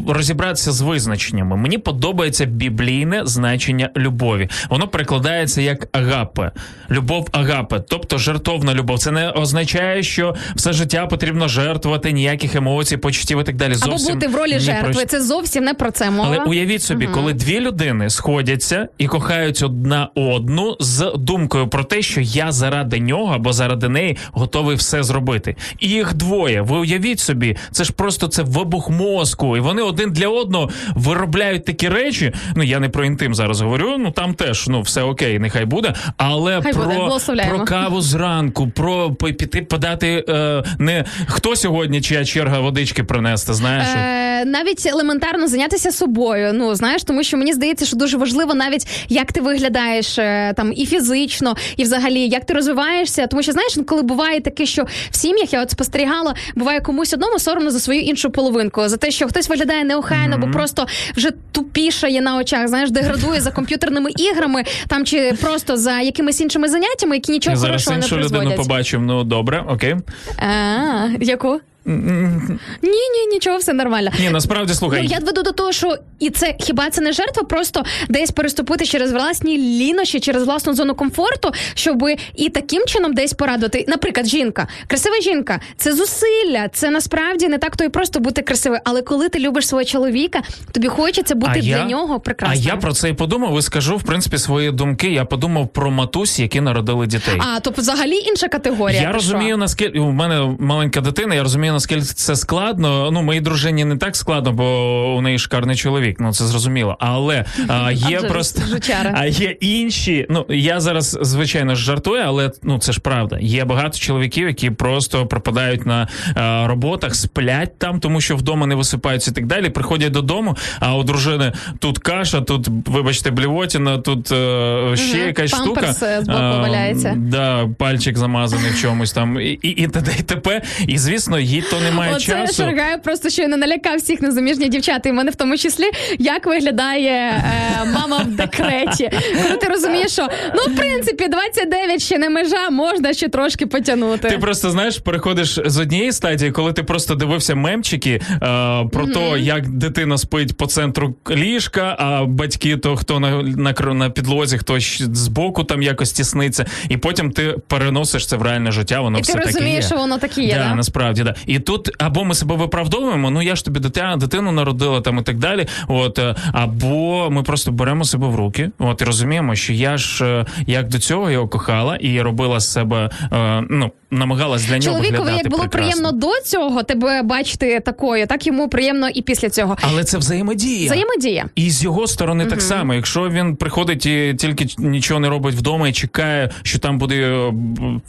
S1: розібратися з визначеннями. Мені подобається біблійне значення любові. Воно перекладається як агапе, любов агапе, тобто жертовна любов. Це не означає, що все життя потрібно жертвувати ніяких емоцій, почуттів і так далі.
S2: Або бути в ролі
S1: ні
S2: жертви. Це зовсім не про це мова.
S1: але уявіть собі, коли дві людини сходяться і кохають одна одну з думкою про те, що я заради нього або заради неї готовий все зробити. І їх двоє. Ви уявіть собі, це ж просто це вибух мозку, і вони один для одного виробляють такі речі. Ну я не про інтим зараз говорю. Ну там теж ну все окей, нехай буде. Але
S2: Хай
S1: про,
S2: благословляємо.
S1: про каву зранку, про піти подати е, не хто сьогодні чия черга водички принести. Знаєш.
S2: Е, навіть елементарно зайнятися собою. Ну знаєш, тому що мені здається, що дуже важливо навіть як ти виглядаєш е, там і фізично, і взагалі як ти розвиваєшся. Тому що знаєш, коли буває таке, що в сім'ях я от спостерігала, буває комусь одному соромно за свою іншу половинку, за те, що хтось виглядає неохайно, бо просто вже тупішає на очах. Знаєш, деградує за комп'ютерними іграми, там чи просто за якимись іншими заняттями, які нічого
S1: зараз
S2: хорошого не
S1: іншу людину
S2: призводять.
S1: побачив. Ну добре, окей.
S2: А, яку? Ні, ні, нічого, все нормально.
S1: Ні, насправді слухай.
S2: Ну, я веду до того, що і це хіба це не жертва, просто десь переступити через власні лінощі, через власну зону комфорту, щоб і таким чином десь порадувати. Наприклад, жінка, красива жінка, це зусилля. Це насправді не так то і просто бути красивою. Але коли ти любиш свого чоловіка, тобі хочеться бути для нього прекрасним.
S1: А я про це і подумав і скажу, в принципі, свої думки. Я подумав про матусь, які народили дітей.
S2: А, то взагалі інша категорія.
S1: Я розумію, наскільки у мене маленька дитина, я розумію, наскільки це складно. Ну, моїй дружині не так складно, бо у неї шикарний чоловік. Ну це зрозуміло. Але а, *laughs* є
S2: Адже
S1: просто
S2: жучара. *laughs*
S1: а є інші. Ну я зараз звичайно ж жартую, але ну це ж правда. Є багато чоловіків, які просто пропадають на а, роботах, сплять там, тому що вдома не висипаються і так далі. Приходять додому, а у дружини тут каша, тут, вибачте, блівотіна, тут е, ще
S2: Мгм.
S1: якась
S2: Памперс,
S1: штука. А,
S2: валяється.
S1: Да, пальчик замазаний в чомусь там, і, і, і т.д. і т.п. І звісно, їй то немає
S2: Оце
S1: часу.
S2: Шаргає просто щойно налякав всіх незаміжніх дівчат, і мене в тому числі, як виглядає е, мама в декреті. Коли ти розумієш, що ну в принципі 29 ще не межа, можна ще трошки потягнути.
S1: Ти просто знаєш, переходиш з однієї стадії, коли ти просто дивився мемчики е, про те, як дитина спить по центру ліжка, а батьки то хто на, на, на підлозі, хто збоку там якось тісниться, і потім ти переносиш це в реальне життя. Воно
S2: І
S1: все
S2: ти
S1: таке
S2: розумієш,
S1: є.
S2: що воно таке є,
S1: Да,
S2: да?
S1: насправді да. І тут або ми себе виправдовуємо, ну я ж тобі дитя, дитину народила там і так далі. От е, або ми просто беремо себе в руки, от і розуміємо, що я ж е, як до цього його кохала і робила з себе, е, ну намагалась для нього
S2: Чоловікові,
S1: виглядати
S2: як було
S1: прекрасно.
S2: приємно до цього, тебе бачити такою, так йому приємно і після цього.
S1: Але це взаємодія.
S2: Взаємодія.
S1: І з його сторони так само. Якщо він приходить і тільки нічого не робить вдома і чекає, що там буде,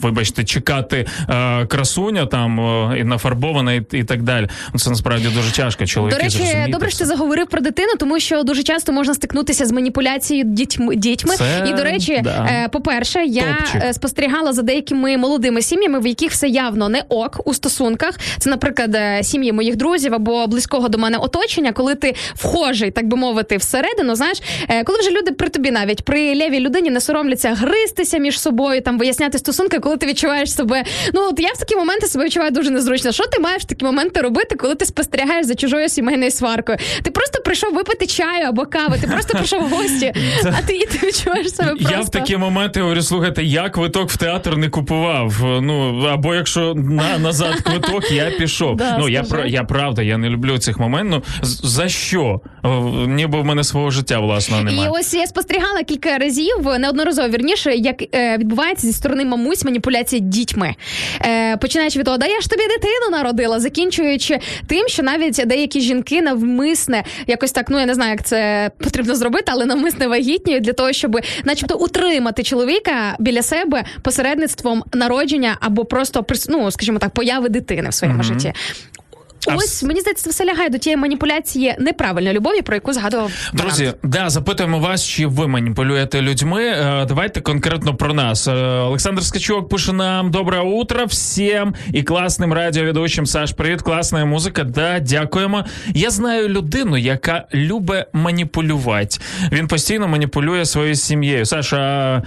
S1: вибачте, чекати е, красуня там е, і нафарбована, і, і так далі. Ну, Це насправді дуже тяжко. Чоловіки
S2: До речі,
S1: зрозуміти
S2: добре, що ти заговорив про дитину, тому що дуже часто можна стикнутися з маніпуляцією дітьми. дітьми.
S1: Це-
S2: І до речі,
S1: да.
S2: е, по-перше, я
S1: Топчик.
S2: е, спостерігала за деякими молодими сім'ями, в яких все явно не ок у стосунках. Це, наприклад, е, сім'ї моїх друзів або близького до мене оточення, коли ти вхожий, так би мовити, всередину. Знаєш, коли вже люди при тобі навіть при лівій людині не соромляться гристися між собою, там виясняти стосунки, коли ти відчуваєш себе. Ну от я в такі моменти себе відчуваю дуже незручно. Що ти маєш в такі моменти робити, коли ти спостерігаєш за чужою сімейною сваркою? Ти просто прийшов випити чаю або кави, ти просто прийшов в гості, *laughs* а ти, і ти відчуваєш себе просто.
S1: Я в такі моменти говорю, слухайте, я квиток в театр не купував. Ну або якщо на назад квиток, я *laughs* пішов.
S2: Да,
S1: ну я про я правда, я не люблю цих моментів. Ну за що? Ніби в мене свого життя власного
S2: І ось я спостерігала кілька разів, неодноразово вірніше, як е, відбувається зі сторони мамусь маніпуляція дітьми. Е, починаючи від того, да я ж тобі дитину народила, закінчуючи тим, що навіть деякі жінки навмисне якось так, ну я не знаю, як це потрібно зробити, але навмисне вагітні для того, щоб, начебто, утримати чоловіка біля себе посередництвом народження або просто ну, скажімо так, появи дитини в своєму
S1: Мгм.
S2: житті. Ось мені здається, все лягає до тієї маніпуляції неправильної любові, про яку згадував
S1: Друзі, да, запитуємо вас, чи ви маніпулюєте людьми. Е, Давайте конкретно про нас. Е, Олександр Скачок пише нам добре утро всім і класним радіоведучим. Саш, привіт, класна музика. Да, дякуємо. Я знаю людину, яка любить маніпулювати. Він постійно маніпулює своєю сім'єю. Саша,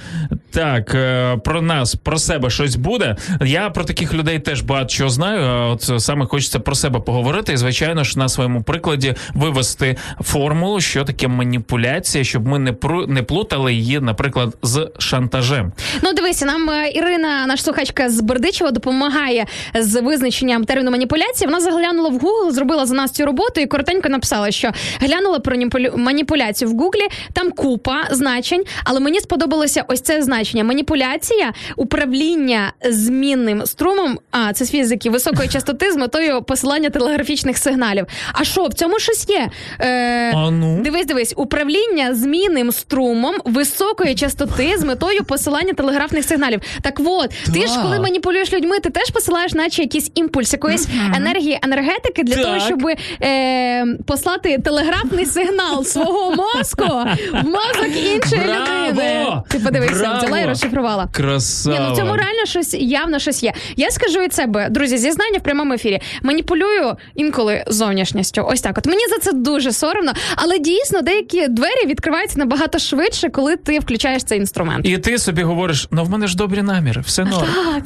S1: так, е, про нас, про себе щось буде. Я про таких людей теж багато чого знаю. От саме хочеться про себе поговорити, і звичайно ж на своєму прикладі вивести формулу, що таке маніпуляція, щоб ми не пру не плутали її, наприклад, з шантажем.
S2: Ну, дивися, нам е, Ірина, наша слухачка з Бердичева, допомагає з визначенням терміну маніпуляції. Вона заглянула в Google, зробила за нас цю роботу і коротенько написала, що глянула про маніпуляцію в Гуглі. Там купа значень, але мені сподобалося ось це значення: маніпуляція, управління змінним струмом. А це з фізики високої частоти з метою посилання телеграфічних сигналів. А що в цьому щось є? Е,
S1: А ну?
S2: Дивись, дивись, управління змінним струмом високої частоти з метою посилання телеграфних сигналів. Так от, ти ж коли маніпулюєш людьми, ти теж посилаєш, наче якийсь імпульс, якоїсь енергії, енергетики для
S1: Так.
S2: того, щоб е, послати телеграфний сигнал свого мозку в мозок іншої
S1: Браво!
S2: людини. Ти подивися,
S1: Браво!
S2: взяла і розшифрувала.
S1: Красава.
S2: Ні, ну в цьому реально щось явно щось є. Я скажу від себе, друзі, зізнання в прямому ефірі. Маніпулюю інколи зовнішністю. Ось так. От мені за це дуже соромно, але дійсно деякі двері відкриваються набагато швидше, коли ти включаєш цей інструмент.
S1: І ти собі говориш: ну в мене ж добрі наміри, все норм.
S2: Так.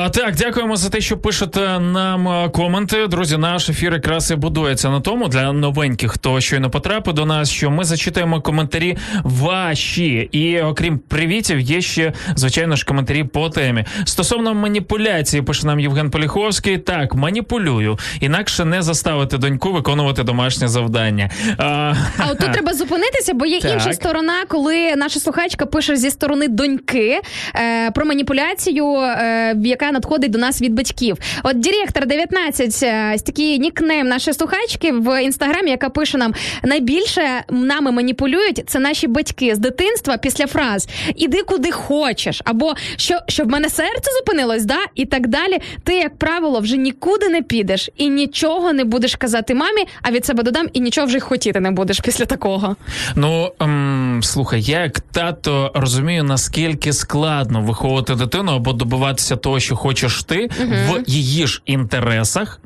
S1: А, так, дякуємо за те, що пишете нам коменти. Друзі, наш ефір якраз і будується на тому для новеньких, хто щойно потрапив до нас, що ми зачитаємо коментарі ваші. І окрім привітів, є ще звичайно ж коментарі по темі. Стосовно маніпуляції, пише нам Євген Поліховський. Так, маніпулюю, інакше не заставити доньку виконувати домашнє завдання. А,
S2: А от тут треба зупинитися, бо є
S1: Так.
S2: інша сторона, коли наша слухачка пише зі сторони доньки е, про маніпуляцію, е, яка надходить до нас від батьків. От директор 19, е, ось такий нікнейм нашої слухачки в інстаграмі, яка пише нам найбільше нами маніпулюють це наші батьки з дитинства після фраз Іди куди хочеш, або що щоб в мене серце зупинилось, да, і так далі. Ти, як правило, вже нікуди не підеш і нічого не будеш казати мамі, а від себе додам і нічого вже хотіти не будеш після такого.
S1: Ну ем, слухай, я як тато розумію, наскільки складно виховувати дитину або добиватися того, що хочеш ти в її ж інтересах.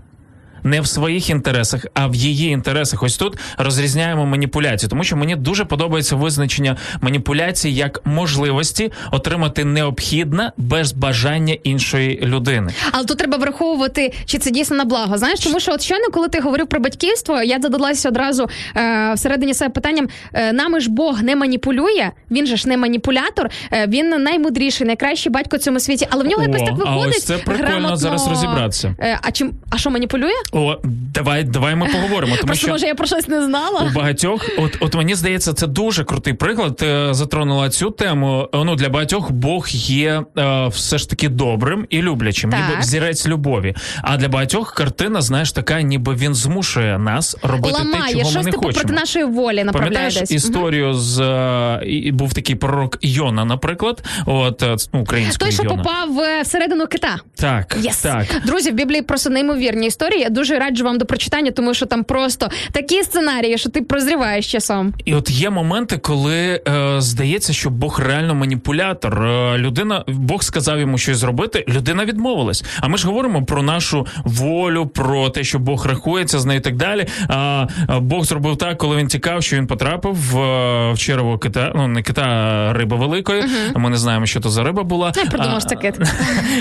S1: Не в своїх інтересах, а в її інтересах. Ось тут розрізняємо маніпуляцію, тому що мені дуже подобається визначення маніпуляції як можливості отримати необхідне без бажання іншої людини.
S2: Але тут треба враховувати, чи це дійсно на благо. Знаєш, тому що от щойно, коли ти говорив про батьківство, я задалася одразу е, всередині себе питанням: е, нами ж Бог не маніпулює, він же ж не маніпулятор, е, він наймудріший, найкращий батько в цьому світі. Але в нього якось
S1: О,
S2: так
S1: а
S2: виходить.
S1: ось це прикольно
S2: грамотно...
S1: зараз розібратися.
S2: Е, а чим а що маніпулює?
S1: О, давай, давай ми поговоримо. Тому
S2: Просто
S1: що
S2: може я про щось не знала.
S1: у багатьох, от, от мені здається, це дуже крутий приклад. Ти затронула цю тему. Ну для багатьох Бог є е, все ж таки добрим і люблячим,
S2: Так.
S1: ніби взірець любові. А для багатьох картина, знаєш, така, ніби він змушує нас робити те,
S2: Ламає
S1: чого ми не
S2: типу
S1: хочемо.
S2: проти нашої волі
S1: Пам'ятаєш
S2: десь.
S1: історію з е, був такий пророк Йона, наприклад, от е, ну, українською
S2: Той, що
S1: Йона.
S2: попав е, всередину кита.
S1: Так,
S2: Yes.
S1: так.
S2: Друзі, в Біблії просто неймовірні історії. Я дуже раджу вам до прочитання, тому що там просто такі сценарії, що ти прозріваєш часом.
S1: І от є моменти, коли е, здається, що Бог реально маніпулятор. Е, людина, Бог сказав йому щось зробити, людина відмовилась. А ми ж говоримо про нашу волю, про те, що Бог рахується з нею і так далі. А, а Бог зробив так, коли він тікав, що він потрапив в, е, в черево кита, ну не кита, а риби великої. Ми не знаємо, що то за риба була.
S2: Я придумав, що це кит.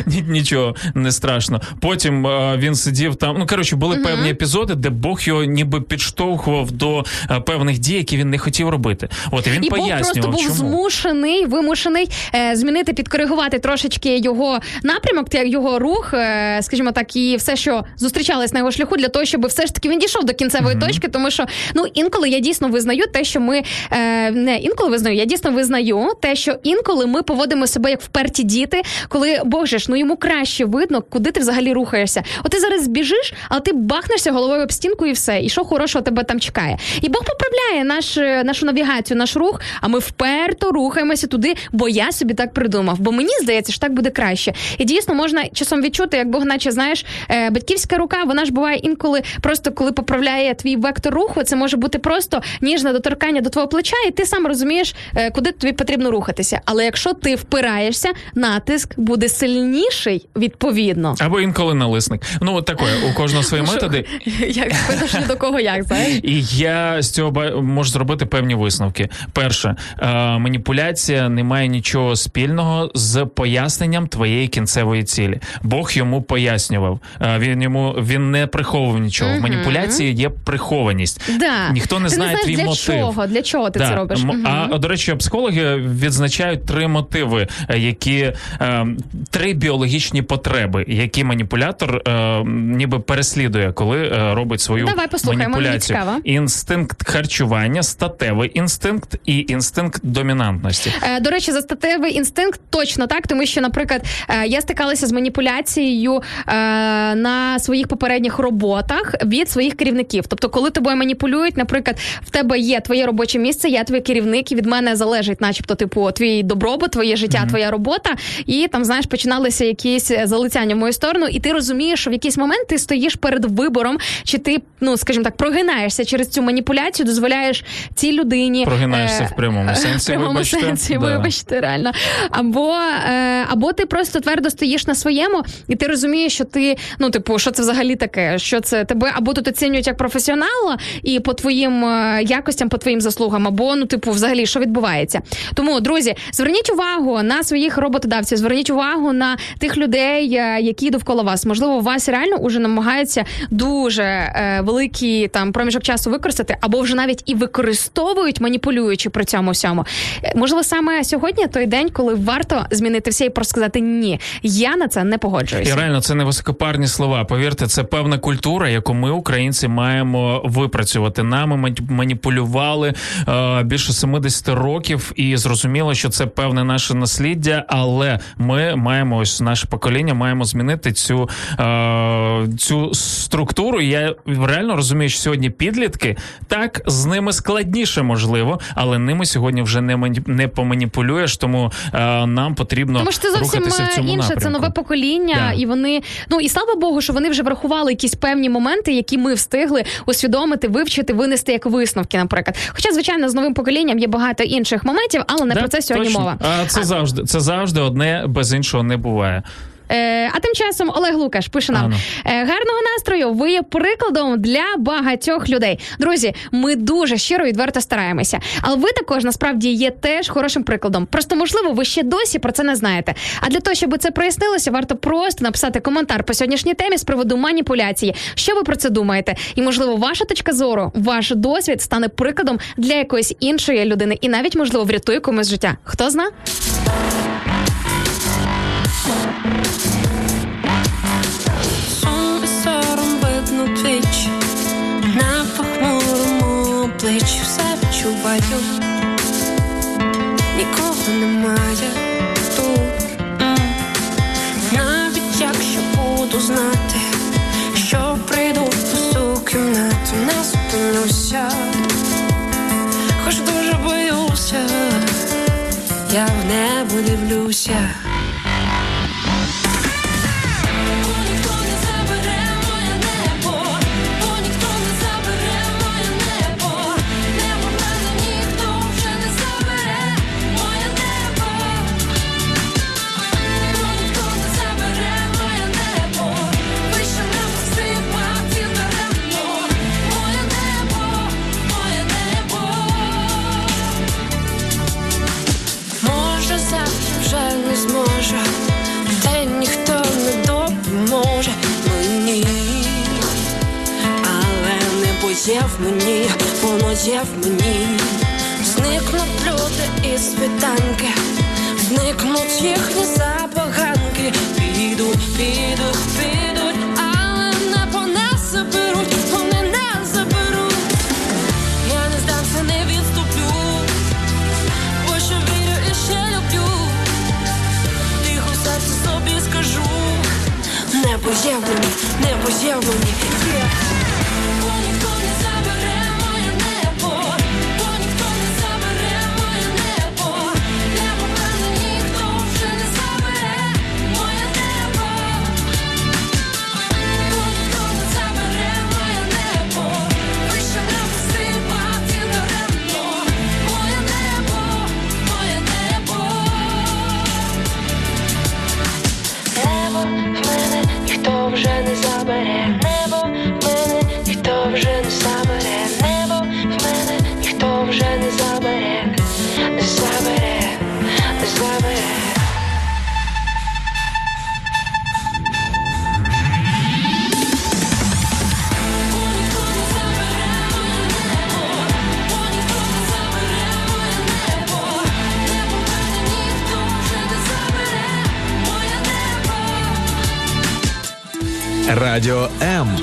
S2: *laughs*
S1: Нічого не страшно. Потім е, він сидів там. Ну коротше, були певні епізоди, де Бог його ніби підштовхував до е, певних дій, які він не хотів робити. От і він
S2: І Бог просто був
S1: чому.
S2: змушений, вимушений е, змінити, підкоригувати трошечки його напрямок, його рух, е, скажімо так, і все, що зустрічалось на його шляху, для того, щоб все ж таки він дійшов до кінцевої точки. Тому що ну інколи я дійсно визнаю те, що ми е, не інколи визнаю, я дійсно визнаю те, що інколи ми поводимо себе як вперті діти, коли Боже ж, ну йому краще видно, куди ти взагалі рухаєшся. От ти зараз біжиш, але ти бахнешся головою об стінку і все. І що хорошого тебе там чекає? І Бог поправляє наш, е, нашу навігацію, наш рух, а ми вперто рухаємося туди, бо я собі так придумав. Бо мені здається, що так буде краще. І дійсно можна часом відчути, як Бог, наче знаєш, е, батьківська рука, вона ж буває інколи просто коли поправляє твій вектор руху. Це може бути просто ніжне доторкання до твого плеча, і ти сам розумієш, е, куди тобі потрібно рухатися. Але якщо ти впираєшся, натиск буде сильніший відповідно.
S1: Або інколи налисник. Ну, от таке, у кожного свої методи. *laughs*
S2: Як видиш до кого як знаєш?
S1: І я з цього можу зробити певні висновки. Перше, е, маніпуляція не має нічого спільного з поясненням твоєї кінцевої цілі. Бог йому пояснював. Е, він йому він не приховував нічого. В маніпуляції є прихованість.
S2: Да.
S1: Ніхто не
S2: ти
S1: знає
S2: не
S1: твій
S2: для
S1: мотив.
S2: чого, для чого ти
S1: Да.
S2: це робиш.
S1: А до речі, психологи відзначають три мотиви, е, які три біологічні потреби, які маніпулятор ніби переслідує, коли е, робить свою
S2: Давай мені
S1: маніпуляцію. Інстинкт харчування, статевий інстинкт і інстинкт домінантності.
S2: Е, До речі, за статевий інстинкт точно так, тому що, наприклад, е, я стикалася з маніпуляцією е, на своїх попередніх роботах від своїх керівників. Тобто, коли тобою маніпулюють, наприклад, в тебе є твоє робоче місце, я твій керівник, і від мене залежить, начебто, типу, твій добробут, твоє життя, твоя робота, і там знаєш, починалися якісь залицяння в мою сторону, і ти розумієш, що в якийсь момент ти стоїш перед вибором, чи ти, ну скажімо так, прогинаєшся через цю маніпуляцію, дозволяєш цій людині
S1: Прогинаєшся
S2: е,
S1: в прямому *laughs* сенсі,
S2: В прямому
S1: вибачте.
S2: сенсі,
S1: Да.
S2: вибачте, реально. Або, е, або ти просто твердо стоїш на своєму, і ти розумієш, що ти, ну, типу, що це взагалі таке? Що це тебе або тут оцінюють як професіонала і по твоїм е, якостям, по твоїм заслугам, або ну, типу, взагалі, що відбувається. Тому, друзі, зверніть увагу на своїх роботодавців, зверніть увагу на тих людей, е, які довкола вас. Можливо, вас реально уже намагаються дуже е, великий там проміжок часу використати, або вже навіть і використовують, маніпулюючи при цьому всьому. Е, Можливо, саме сьогодні той день, коли варто змінити все і просто сказати ні, я на це не
S1: І
S2: погоджуюся.
S1: реально це не високопарні слова. Повірте, це певна культура, яку ми, українці, маємо випрацювати. Нами маніпулювали е, більше 70 років, і зрозуміло, що це певне наше насліддя, але ми маємо ось наше покоління, маємо змінити цю, е, цю структуру. Я реально розумію, що сьогодні підлітки так з ними складніше, можливо, але ними сьогодні вже не мані- не поманіпулюєш, тому е, нам потрібно
S2: Тому що це зовсім
S1: рухатися в
S2: е,
S1: цьому
S2: інше,
S1: напрямку.
S2: це нове покоління,
S1: Да.
S2: і вони ну і слава Богу, що вони вже врахували якісь певні моменти, які ми встигли усвідомити, вивчити, винести як висновки, наприклад. Хоча, звичайно, з новим поколінням є багато інших моментів, але не
S1: Да,
S2: про це сьогодні
S1: точно.
S2: мова.
S1: А це завжди це завжди одне без іншого не буває.
S2: Е, а тим часом Олег Лукаш пише нам е, гарного настрою. Ви є прикладом для багатьох людей. Друзі, ми дуже щиро відверто стараємося. Але ви також насправді є теж хорошим прикладом. Просто можливо, ви ще досі про це не знаєте. А для того, щоб це прояснилося, варто просто написати коментар по сьогоднішній темі з приводу маніпуляції. Що ви про це думаєте? І можливо, ваша точка зору, ваш досвід стане прикладом для якоїсь іншої людини, і навіть можливо врятує комусь життя. Хто зна?
S10: Обличчі все відчуваю. Нікого немає тут. Навіть якщо буду знати Що прийду в пусту кімнату Не зупинюся Хоч дуже боюся Я в небо дивлюся є в мені. Зникнуть люди із світанки, зникнуть їхні забаганки. Підуть, підуть, підуть, але не по нас заберуть, вони не заберуть. Я не здамся, не відступлю. Бо ще вірю і ще люблю, тихо серці собі скажу, небо є в мені,
S3: Радіо М.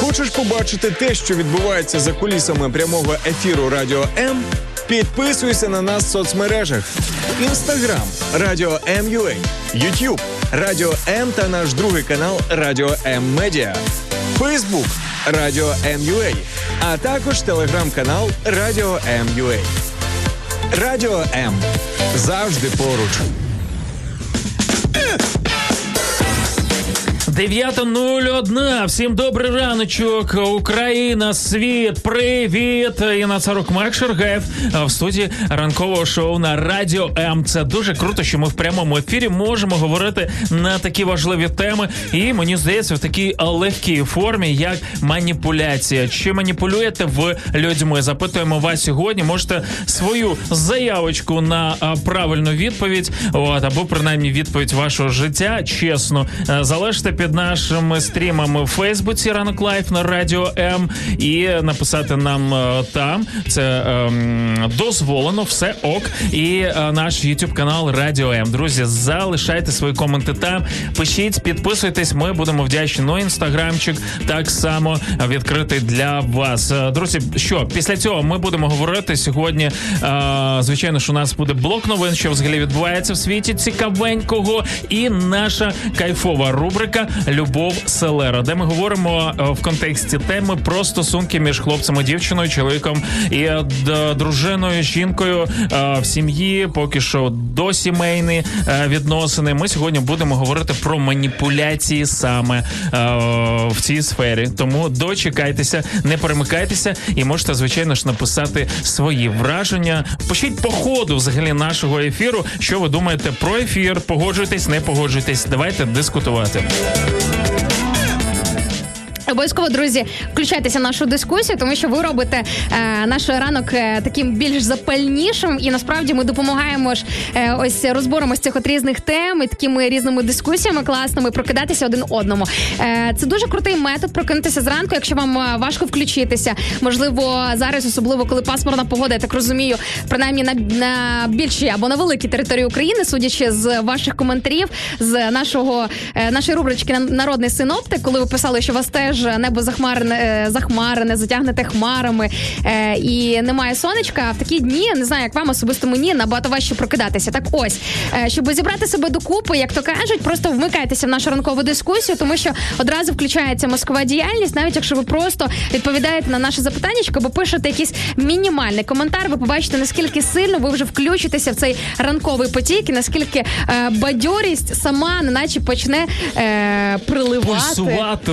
S3: Хочеш побачити те, що відбувається за кулісами прямого ефіру Радіо М? Підписуйся на нас в соцмережах: Інстаграм Радіо М.Ю.А., Ютуб Радіо М та наш другий канал Радіо М Медіа, Фейсбук Радіо М.Ю.А., а також телеграм-канал Радіо М.Ю.А. Радіо М завжди поруч.
S1: 9.01. Всім добрий раночок. Україна, світ, привіт. І на Царук Марк Шергаєв в студії ранкового шоу на Радіо М. Це дуже круто, що ми в прямому ефірі можемо говорити на такі важливі теми. І мені здається, в такій легкій формі, як маніпуляція. Чи маніпулюєте ви людьми? Запитуємо вас сьогодні. Можете свою заявочку на правильну відповідь, от або принаймні відповідь вашого життя. Чесно, е, залиште під нашими стрімами в Фейсбуці ранок Live на радіо М і написати нам е, там. Це ем, дозволено, все ок. І е, наш YouTube канал Радіо М. Друзі, залишайте свої коменти там. Пишіть, підписуйтесь. Ми будемо вдячні. Ну, інстаграмчик так само відкритий для вас. Е, Друзі, що після цього ми будемо говорити сьогодні. Е, звичайно, що у нас буде блок новин, що взагалі відбувається в світі цікавенького, і наша кайфова рубрика Любов Селера, де ми говоримо е, в контексті теми про стосунки між хлопцем і дівчиною, чоловіком і е, дружиною, жінкою е, в сім'ї. Поки що досімейні е, відносини. Ми сьогодні будемо говорити про маніпуляції саме в цій сфері. Тому дочекайтеся, не перемикайтеся і можете, звичайно ж, написати свої враження. Пишіть по ходу взагалі нашого ефіру. Що ви думаєте про ефір? Погоджуйтесь, не погоджуйтесь. Давайте дискутувати. Thank you.
S2: Обов'язково, друзі, включайтеся в нашу дискусію, тому що ви робите е, наш ранок е, таким більш запальнішим, і насправді ми допомагаємо ж е, ось розбором ось цих от різних тем і такими різними дискусіями класними прокидатися один одному. Е, це дуже крутий метод прокинутися зранку, якщо вам е, важко включитися. Можливо, зараз, особливо коли пасмурна погода, я так розумію, принаймні на, на більшій або на великій території України, судячи з ваших коментарів, з нашого е, нашої рубрички Народний синоптик, коли ви писали, що вас теж небо захмарене, е, захмарене, затягнете хмарами е, і немає сонечка. В такі дні не знаю, як вам особисто мені набагато важче прокидатися. Так ось, е, щоб зібрати себе докупи, як то кажуть, просто вмикайтеся в нашу ранкову дискусію, тому що одразу включається мозкова діяльність, навіть якщо ви просто відповідаєте на наше запитання, або пишете якийсь мінімальний коментар, ви побачите наскільки сильно ви вже включитеся в цей ранковий потік, і наскільки е, бадьорість сама, неначе почне е, приливати,
S1: Пульсувати,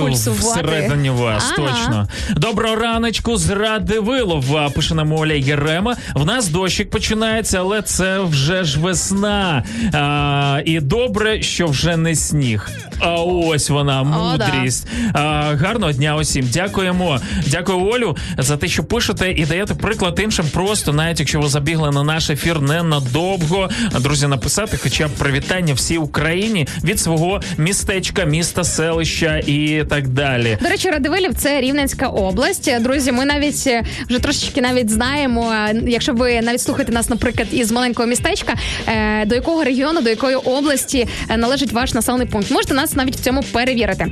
S1: всередині вас.
S2: Ага.
S1: Точно. Доброго раночку з Радивилова. Пише нам Оля Єрема. В нас дощик починається, але це вже ж весна. А, і добре, що вже не сніг. А ось вона, мудрість. А, гарного дня усім. Дякуємо. Дякую, Олю, за те, що пишете і даєте приклад іншим. Просто навіть якщо ви забігли на наш ефір ненадовго, друзі, написати, хоча б привітання всій Україні від свого містечка, міста, селища і так далі.
S2: До речі, Радивилів це Рівненська область. Друзі, ми навіть е, вже трошечки навіть знаємо, е, якщо ви навіть слухаєте нас, наприклад, із маленького містечка, е, до якого регіону, до якої області належить ваш населений пункт. Можете нас навіть в цьому перевірити.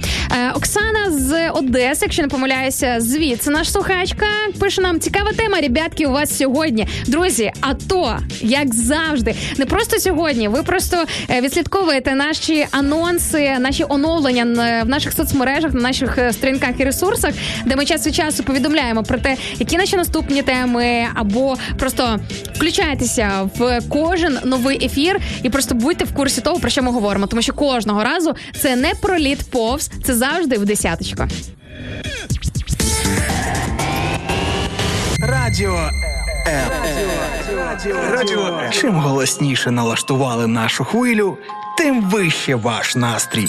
S2: Оксана з Одеси, якщо не помиляюся, звідси наш слухачка пише нам цікава тема. Ребятки, у вас сьогодні. Друзі, а то як завжди, не просто сьогодні. Ви просто відслідковуєте наші анонси, наші оновлення в наших соцмережах, на наших сторінках і ресурсах, де ми час від часу повідомляємо про те, які наші наступні теми, або просто включайтеся в кожен новий ефір і просто будьте в курсі того, про що ми говоримо. Тому що кожного разу це не проліт повз, це завжди в десяточку.
S4: Радіо. Радіо М. Чим голосніше налаштували нашу хвилю, тим вище ваш настрій.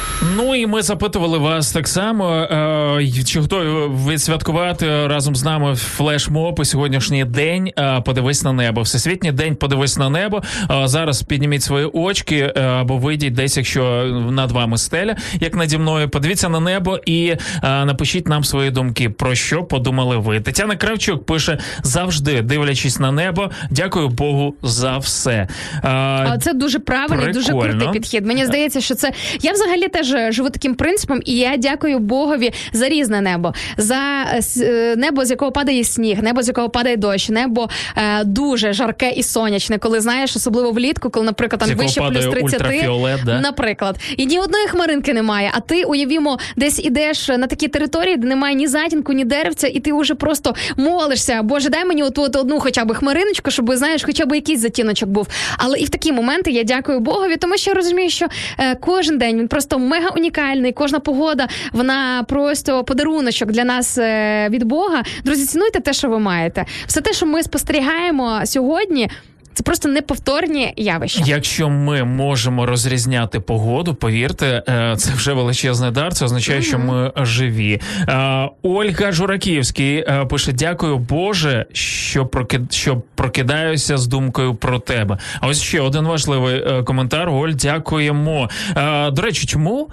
S1: Ну і ми запитували вас так само, е, чи готові ви відсвяткувати разом з нами флешмоб і сьогоднішній день. е, Подивись на небо. Всесвітній день подивись на небо. Е, Зараз підніміть свої очки або вийдіть десь, якщо над вами стеля, як наді мною. Подивіться на небо і напишіть нам свої думки. Про що подумали ви? Тетяна Кравчук пише завжди, дивлячись на небо. Дякую Богу за все.
S2: А це дуже правильний, дуже крутий підхід. Мені здається, що це я взагалі теж живу таким принципом, і я дякую Богові за різне небо, за е, е, небо, з якого падає сніг, небо, з якого падає дощ, небо е, дуже жарке і сонячне, коли знаєш, особливо влітку, коли, наприклад, там вище плюс
S1: падає
S2: 30,
S1: да?
S2: наприклад, і ні одної хмаринки немає. А ти уявімо, десь ідеш на такі території, де немає ні затінку, ні деревця, і ти вже просто молишся. Боже, дай мені от, от одну хоча б хмариночку, щоб знаєш, хоча б якийсь затіночок був. Але і в такі моменти я дякую Богові, тому що я розумію, що е, кожен день він просто мега унікальний. Кожна погода вона просто подаруночок для нас е, від Бога. Друзі, цінуйте те, що ви маєте. Все те, що ми спостерігаємо сьогодні. Це просто неповторні явища.
S1: Якщо ми можемо розрізняти погоду, повірте, е, це вже величезний дар. Це означає, що ми живі. Е, Ольга Жураківський е, пише: Дякую Боже, що прокид... що прокидаюся з думкою про тебе. А ось ще один важливий коментар. Оль, дякуємо. До речі, чому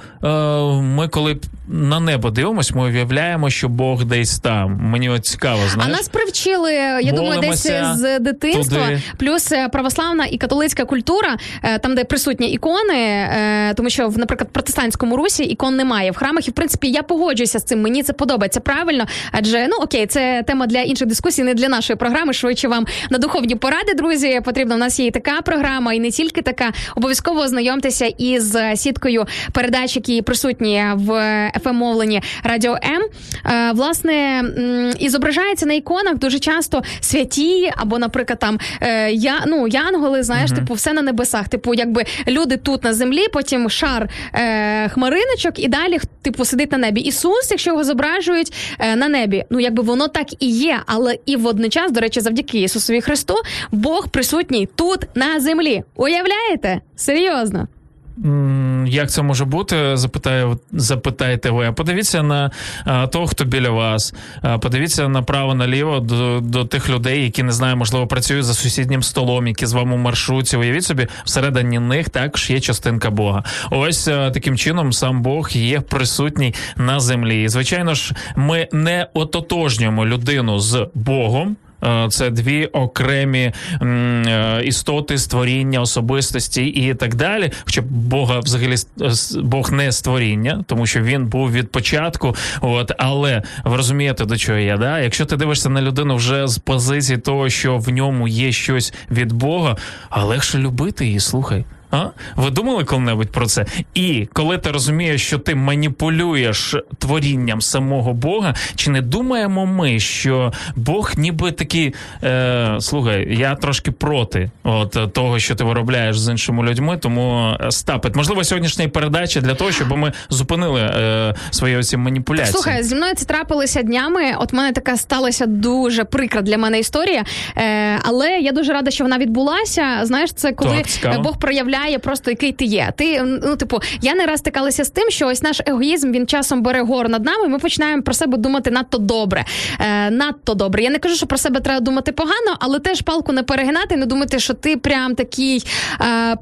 S1: ми, коли на небо дивимося, ми уявляємо, що Бог десь там. Мені от цікаво,
S2: А
S1: знаєш.
S2: нас привчили, я думаю, десь з дитинства.
S1: туди.
S2: Плюс е, православна і католицька культура, е, там де присутні ікони, е, тому що в, наприклад, протестантському русі ікон немає в храмах. І в принципі я погоджуюся з цим. Мені це подобається правильно. Адже ну окей, це тема для інших дискусій, не для нашої програми. Швидше вам на духовні поради, друзі. Потрібно у нас є і така програма, і не тільки така. Обов'язково ознайомтеся із сіткою передач, які присутні в fm мовленні Радіо М. Е, Власне, і зображається на іконах дуже часто святі, або, наприклад, там е, я ну янголи, знаєш,
S11: Мгм.
S2: типу, все на небесах. Типу, якби люди тут на землі, потім шар е, хмариночок, і далі типу сидить на небі. Ісус, якщо його зображують е, на небі, ну якби воно так і є, але і водночас, до речі, завдяки Ісусові Христу, Бог присутній тут на землі. Уявляєте? Серйозно.
S1: Як це може бути? Запитає, запитаєте ви. А Подивіться на того, хто біля вас. Подивіться направо наліво до, до тих людей, які не знаю, можливо, працюють за сусіднім столом, які з вами в маршрутці. Уявіть собі, всередині них також є частинка Бога. Ось а, таким чином сам Бог є присутній на землі. І звичайно ж, ми не ототожнюємо людину з Богом. Е, Це дві окремі е, істоти, створіння, особистості і так далі. Хоча Бога взагалі Бог не створіння, тому що він був від початку. От але ви розумієте, до чого я? Да? Якщо ти дивишся на людину вже з позиції того, що в ньому є щось від Бога, а легше любити її, слухай. А? Ви думали коли-небудь про це? І коли ти розумієш, що ти маніпулюєш творінням самого Бога, чи не думаємо ми, що Бог ніби такий, е, слухай, я трошки проти от е, того, що ти виробляєш з іншими людьми, тому е, стапить. Можливо, сьогоднішня передача для того, щоб ми зупинили е, свої оці маніпуляції.
S2: Слухай, зі мною це трапилося днями. От мене така сталася дуже прикра для мене історія. Е, але я дуже рада, що вона відбулася. Знаєш, це коли
S1: Так,
S2: е, Бог проявляє просто який ти є. Ти ну, типу, я не раз стикалася з тим, що ось наш егоїзм він часом бере гору над нами. Ми починаємо про себе думати надто добре. Е, надто добре. Я не кажу, що про себе треба думати погано, але теж палку не перегинати, не думати, що ти прям такий е,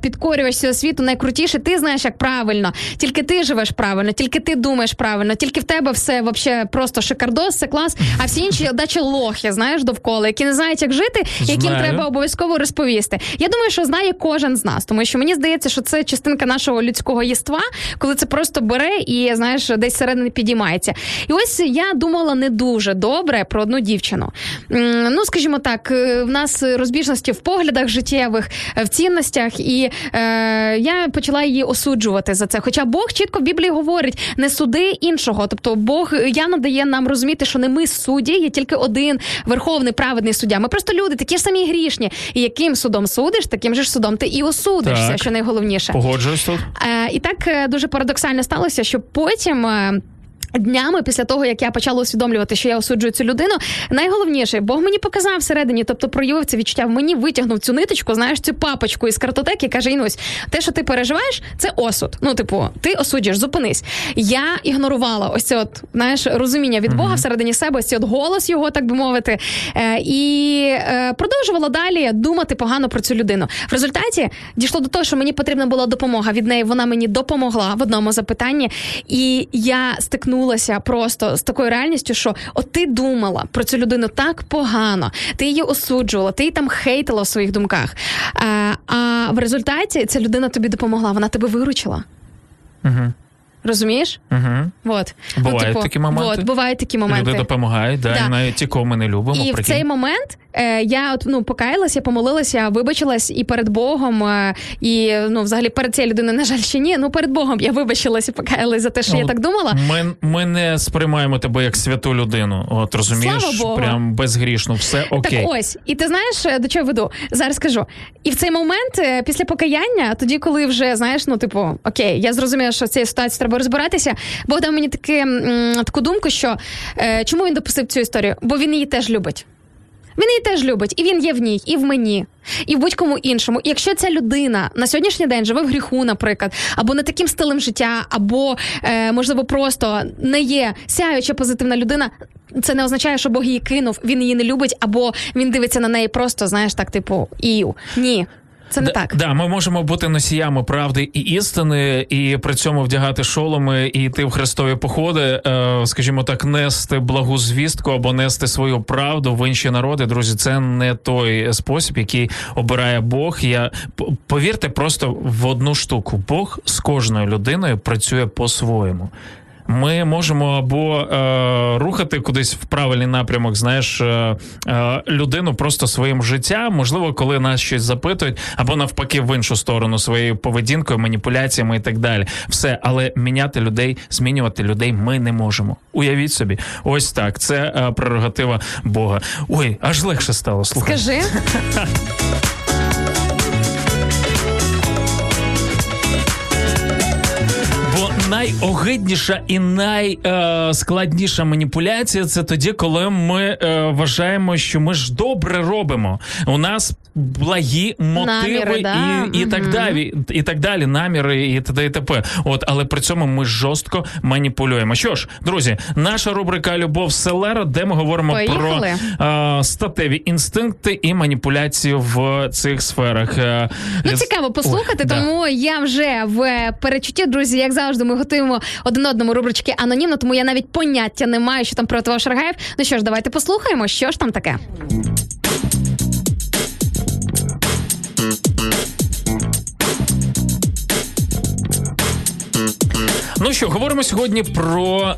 S2: цього світу найкрутіший. Ти знаєш, як правильно. Тільки ти живеш правильно, тільки ти думаєш правильно, тільки в тебе все вообще просто шикардос, це клас. А всі інші *laughs* дачі лохи, знаєш, довкола, які не знають, як жити, яким
S11: Знаю.
S2: треба обов'язково розповісти. Я думаю, що знає кожен з нас, тому що мені здається, що це частинка нашого людського єства, коли це просто бере і знаєш, десь всередині підіймається. І ось я думала не дуже добре про одну дівчину. Ну, скажімо так, е, в нас розбіжності в поглядах життєвих, е, в цінностях, і е, я почала її осуджувати за це. Хоча Бог чітко в Біблії говорить: не суди іншого. Тобто Бог явно дає нам розуміти, що не ми судді, є тільки один верховний праведний суддя. Ми просто люди, такі ж самі грішні. І яким судом судиш, таким же ж судом ти і осудишся. Що найголовніше.
S1: Погоджуюсь тут.
S2: Е, і так е, дуже парадоксально сталося, що потім. Днями після того, як я почала усвідомлювати, що я осуджую цю людину, найголовніше, Бог мені показав всередині, тобто проявив це відчуття в мені, витягнув цю ниточку, знаєш, цю папочку із картотеки, каже: Інусь, те, що ти переживаєш, це осуд. Ну, типу, ти осуджуєш, зупинись. Я ігнорувала ось це от знаєш розуміння від Бога всередині себе, ось цей от голос його, так би мовити, е, і е, продовжувала далі думати погано про цю людину. В результаті дійшло до того, що мені потрібна була допомога від неї. Вона мені допомогла в одному запитанні, і я стикнулася просто з такою реальністю, що от ти думала про цю людину так погано, ти її осуджувала, ти її там хейтила в своїх думках. А, а в результаті ця людина тобі допомогла, вона тебе виручила.
S1: Угу.
S2: Розумієш?
S1: Угу.
S2: Вот.
S1: Бувають
S2: ну, типу,
S1: такі моменти.
S2: От, бувають такі моменти.
S1: Люди допомагають, да,
S2: Да.
S1: і навіть ті, кого ми не любимо.
S2: І в цей момент е, я от ну покаялася, помолилася, вибачилась і перед Богом, е, і ну взагалі перед цією людиною, на жаль, ще ні. Ну перед Богом я вибачилась і покаялась за те, що я
S1: Ну,
S2: так думала.
S1: Ми, ми не сприймаємо тебе як святу людину. От розумієш,
S2: Слава Богу.
S1: прям безгрішну, все окей.
S2: Так ось, і ти знаєш, е, до чого веду? Зараз скажу. І в цей момент, е, після покаяння, тоді, коли вже знаєш, ну типу, окей, я зрозуміла, що з цією ситуацією треба розбиратися. Бог дав мені таки, таку думку, що е, чому він допустив цю історію? Бо він її теж любить. Він її теж любить, і він є в ній, і в мені, і в будь-кому іншому. І якщо ця людина на сьогоднішній день живе в гріху, наприклад, або не таким стилем життя, або е, можливо просто не є сяюча позитивна людина. Це не означає, що Бог її кинув, він її не любить, або він дивиться на неї просто, знаєш, так, типу, ію. Ні. Це не
S1: да,
S2: так.
S1: Да, ми можемо бути носіями правди і істини, і при цьому вдягати шоломи і йти в хрестові походи, е, скажімо так, нести благу звістку або нести свою правду в інші народи. Друзі, це не той спосіб, який обирає Бог. Я повірте просто в одну штуку: Бог з кожною людиною працює по-своєму. Ми можемо або е, рухати кудись в правильний напрямок, знаєш, е, е, людину просто своїм життям, можливо, коли нас щось запитують, або навпаки в іншу сторону своєю поведінкою, маніпуляціями і так далі. Все, але міняти людей, змінювати людей ми не можемо. Уявіть собі, ось так. Це е, прерогатива Бога. Ой, аж легше стало. Слухай.
S2: Скажи. *laughs*
S1: Найогидніша і найскладніша маніпуляція це тоді, коли ми е, вважаємо, що ми ж добре робимо. У нас благі мотиви
S2: Наміри, да.
S1: і, і так далі, і так далі, наміри і т.д. і т.п. От, але при цьому ми жорстко маніпулюємо. Що ж, друзі, наша рубрика Любов Селера, де ми говоримо
S2: Поїхали.
S1: про е, статеві інстинкти і маніпуляцію в цих сферах. Е,
S2: Ну, цікаво послухати,
S1: да.
S2: тому я вже в перечутті, друзі, як завжди, ми готуємо один одному рубрички анонімно, тому я навіть поняття не маю, що там про Шаргаєв. Ну що ж, давайте послухаємо, що ж там таке.
S1: Ну що, говоримо сьогодні про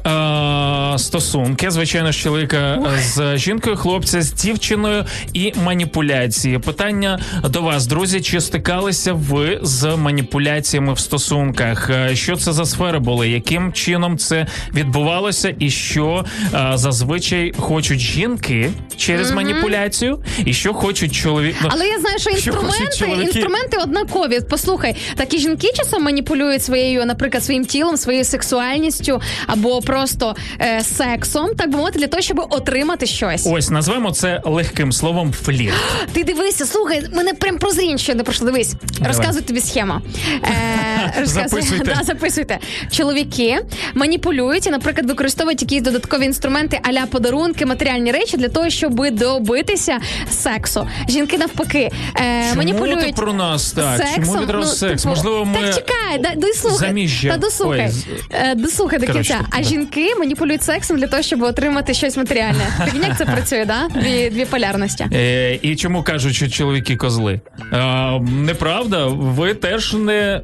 S1: е, стосунки, звичайно, ж чоловіка з жінкою, хлопця з дівчиною і маніпуляції. Питання до вас, друзі, чи стикалися ви з маніпуляціями в стосунках? Е, Що це за сфери були? Яким чином це відбувалося, і що е, зазвичай хочуть жінки через
S2: Мгм.
S1: маніпуляцію, і що хочуть чоловік? Ну,
S2: Але я знаю, що інструменти, інструменти однакові. Послухай, такі жінки часом маніпулюють своєю, наприклад, своїм тілом, своєю сексуальністю або просто е, сексом, так би мовити, для того, щоб отримати щось.
S1: Ось назвемо це легким словом флірт.
S2: Ти дивися, слухай, мене прям прозрінь ще не пройшло. Дивись, розказую тобі схему. Е, розказую-
S1: Записуйте. *laughs*
S2: Да, записуйте. Чоловіки маніпулюють і, наприклад, використовують якісь додаткові інструменти, аля подарунки, матеріальні речі для того, щоб добитися сексу. Жінки навпаки е,
S1: Чому
S2: маніпулюють
S1: ти про нас так?
S2: сексом.
S1: Чому відразу
S2: Ну,
S1: секс?
S2: типу,
S1: Можливо, ми
S2: так чекай, да, дослухай.
S1: заміжжя.
S2: Та дослухай.
S1: Ой,
S2: дослухай до кінця. А жінки маніпулюють сексом для того, щоб отримати щось матеріальне. Прикинь, як це працює, да? Дві, дві полярності.
S1: Е, і чому кажуть, що чоловіки козли? А, неправда, ви теж не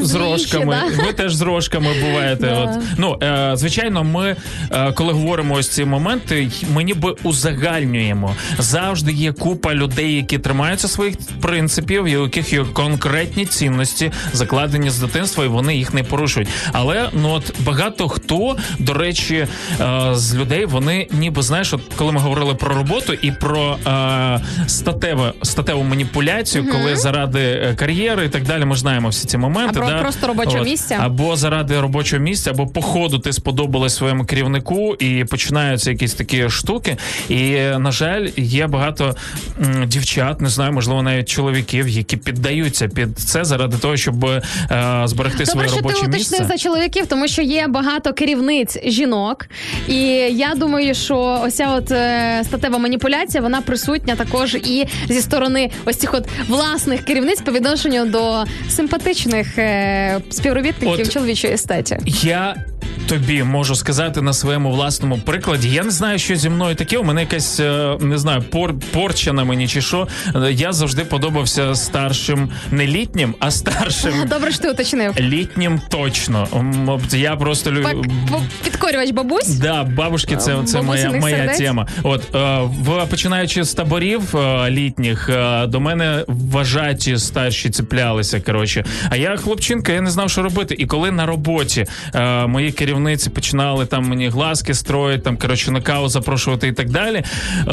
S1: з рожками.
S2: да?
S1: Ви теж з рожками буваєте.
S2: Да.
S1: От. Ну, е, звичайно, ми, е, коли говоримо ось ці моменти, ми ніби узагальнюємо. Завжди є купа людей, які тримаються своїх принципів, і у яких є конкретні цінності, закладені з дитинства, і вони їх не порушують. Але ну от багато хто, до речі, е, з людей вони ніби знаєш, от коли ми говорили про роботу і про е, статеве, статеву маніпуляцію,
S2: Мгм.
S1: коли заради е, кар'єри і так далі, ми ж знаємо всі ці моменти.
S2: Або
S1: да?
S2: просто робочого місця.
S1: або заради робочого місця, або по ходу ти сподобалась своєму керівнику, і починаються якісь такі штуки. І на жаль, є багато м, дівчат, не знаю, можливо, навіть чоловіків, які піддаються під це заради того, щоб е, зберегти
S2: Добре,
S1: своє
S2: ти
S1: робоче
S2: уточнив
S1: місце.
S2: за чоловіків, тому що є багато керівниць жінок, і я думаю, що ося от е, статева маніпуляція вона присутня також і зі сторони ось цих от власних керівниць по відношенню до симпатичних е, співробітників
S1: От-
S2: чоловічої статі.
S1: Я тобі можу сказати на своєму власному прикладі. Я не знаю, що зі мною таке. У мене якась е, не знаю, пор, порча на мені чи що. Е, Я завжди подобався старшим, не літнім, а старшим. *laughs*
S2: Добре, що ти уточнив.
S1: Літнім точно. Я просто люблю.
S2: Підкорювач бабусь.
S1: Да, бабушки, це, це моя, моя
S2: сердець?
S1: тема. От е, в починаючи з таборів е, літніх, е, до мене вважаті старші цеплялися. Коротше, а я хлопчинка, я не знав, що робити. І коли на роботі е, мої керівниці починали там мені глазки строїти, там коротше на каву запрошувати і так далі.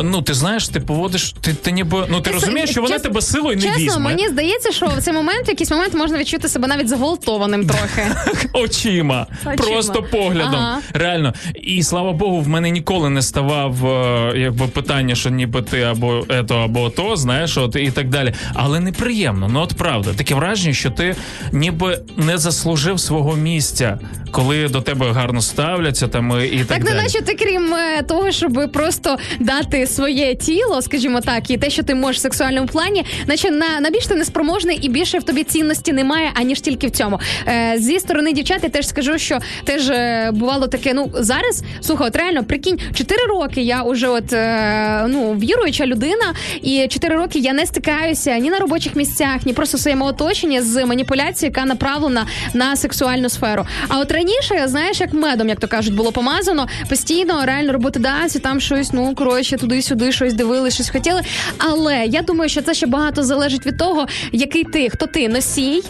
S1: Ну ти знаєш, ти поводиш, ти, ти ніби ну ти, розумієш, що вона
S2: чесно-
S1: тебе силою не
S2: Чесно,
S1: візьме
S2: мені здається, що в цей момент, в якийсь момент можна відчути себе навіть зґвалтованим трохи. *laughs*
S1: очима,
S2: Очима.
S1: просто поглядом.
S2: Ага.
S1: Реально. І слава Богу, в мене ніколи не ставав е, якби питання, що ніби ти або ето, або то, знаєш, от і так далі. Але неприємно. Ну от правда, таке враження, що ти ніби не заслужив свого місця, коли до тебе гарно ставляться там і, так,
S2: Так,
S1: далі.
S2: не наче ти крім е, того, щоб просто дати своє тіло, скажімо так, і те, що ти можеш в сексуальному плані, наче на, на більш ти неспроможний і більше в тобі цінності немає, аніж тільки в цьому. Е, зі сторони дівчат я теж скажу, що теж е, бувало таке. Ну зараз слухай, от реально прикинь, 4 роки я уже от е, ну віруюча людина, і 4 роки я не стикаюся ні на робочих місцях, ні просто в своєму оточенні з маніпуляцією, яка направлена на сексуальну сферу. А от раніше, знаєш, як медом, як то кажуть, було помазано постійно, реально роботодавці там щось, ну коротше, туди-сюди щось дивили, щось хотіли. Але я думаю, що це ще багато залежить від того, який ти, хто ти носій,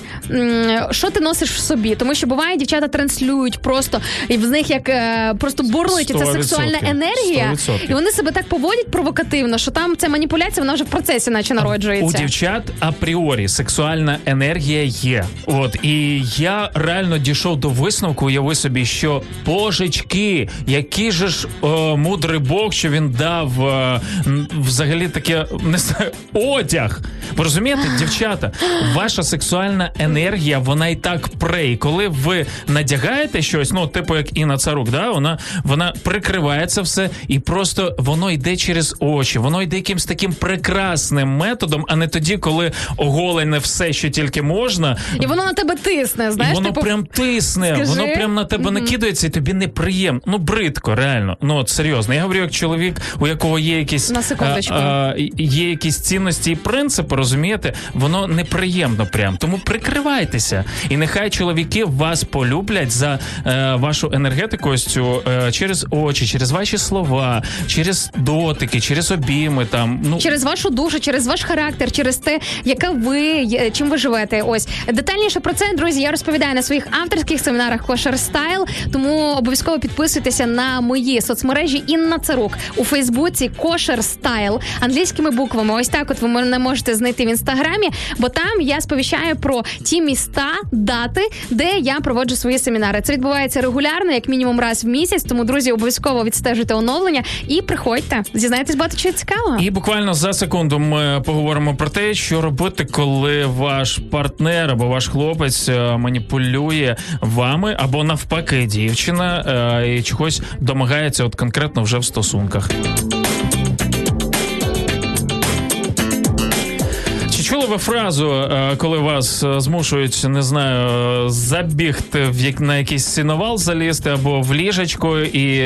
S2: що ти носиш в собі. Тому що буває, дівчата транслюють просто і в них як е, просто бурлить ця сексуальна енергія,
S1: 100%.
S2: і вони себе так поводять провокативно, що там ця маніпуляція, вона вже в процесі, наче народжується.
S1: У дівчат апріорі сексуальна енергія є. От і я реально дійшов до висновку, уяви собі, що божечки, який же ж е, мудрий Бог, що він дав е, м, взагалі таке не знаю, одяг. Ви розумієте, дівчата, ваша сексуальна енергія, вона і так пре. І коли ви надягаєте щось, ну типу як Інна Царук, да, вона, вона прикриває це все, і просто воно йде через очі, воно йде якимсь таким прекрасним методом, а не тоді, коли оголене все, що тільки можна.
S2: І воно на тебе тисне, знаєш,
S1: і воно
S2: типу,
S1: прям тисне,
S2: скажи.
S1: воно прям на тебе
S2: Мгм.
S1: Накидається, і тобі неприємно. Ну, бридко, реально. Ну от серйозно. Я говорю, як чоловік, у якого є якісь
S2: На секундочку.
S1: а, а, є якісь цінності і принципи, розумієте, воно неприємно прям. Тому прикривайтеся. І нехай чоловіки вас полюблять за е, вашу енергетику ось цю е, через очі, через ваші слова, через дотики, через обійми. Там ну
S2: Через вашу душу, через ваш характер, через те, яка ви чим ви живете. Ось детальніше про це, друзі, я розповідаю на своїх авторських семінарах Кошер Стайл. Тому обов'язково підписуйтеся на мої соцмережі Інна Царук у Фейсбуці Кошер Стайл англійськими буквами. Ось так, от ви мене можете знайти в інстаграмі, бо там я сповіщаю про ті міста, дати, де я проводжу свої семінари. Це відбувається регулярно, як мінімум раз в місяць. Тому, друзі, обов'язково відстежуйте оновлення і приходьте. Зізнаєтесь багато чого цікавого.
S1: І буквально за секунду ми поговоримо про те, що робити, коли ваш партнер або ваш хлопець е, маніпулює вами, або навпаки, дівчина е, і чогось домагається, от конкретно вже в стосунках. Чули ви фразу, е, коли вас е, змушують, не знаю, забігти в як на якийсь сіновал залізти або в ліжечко, і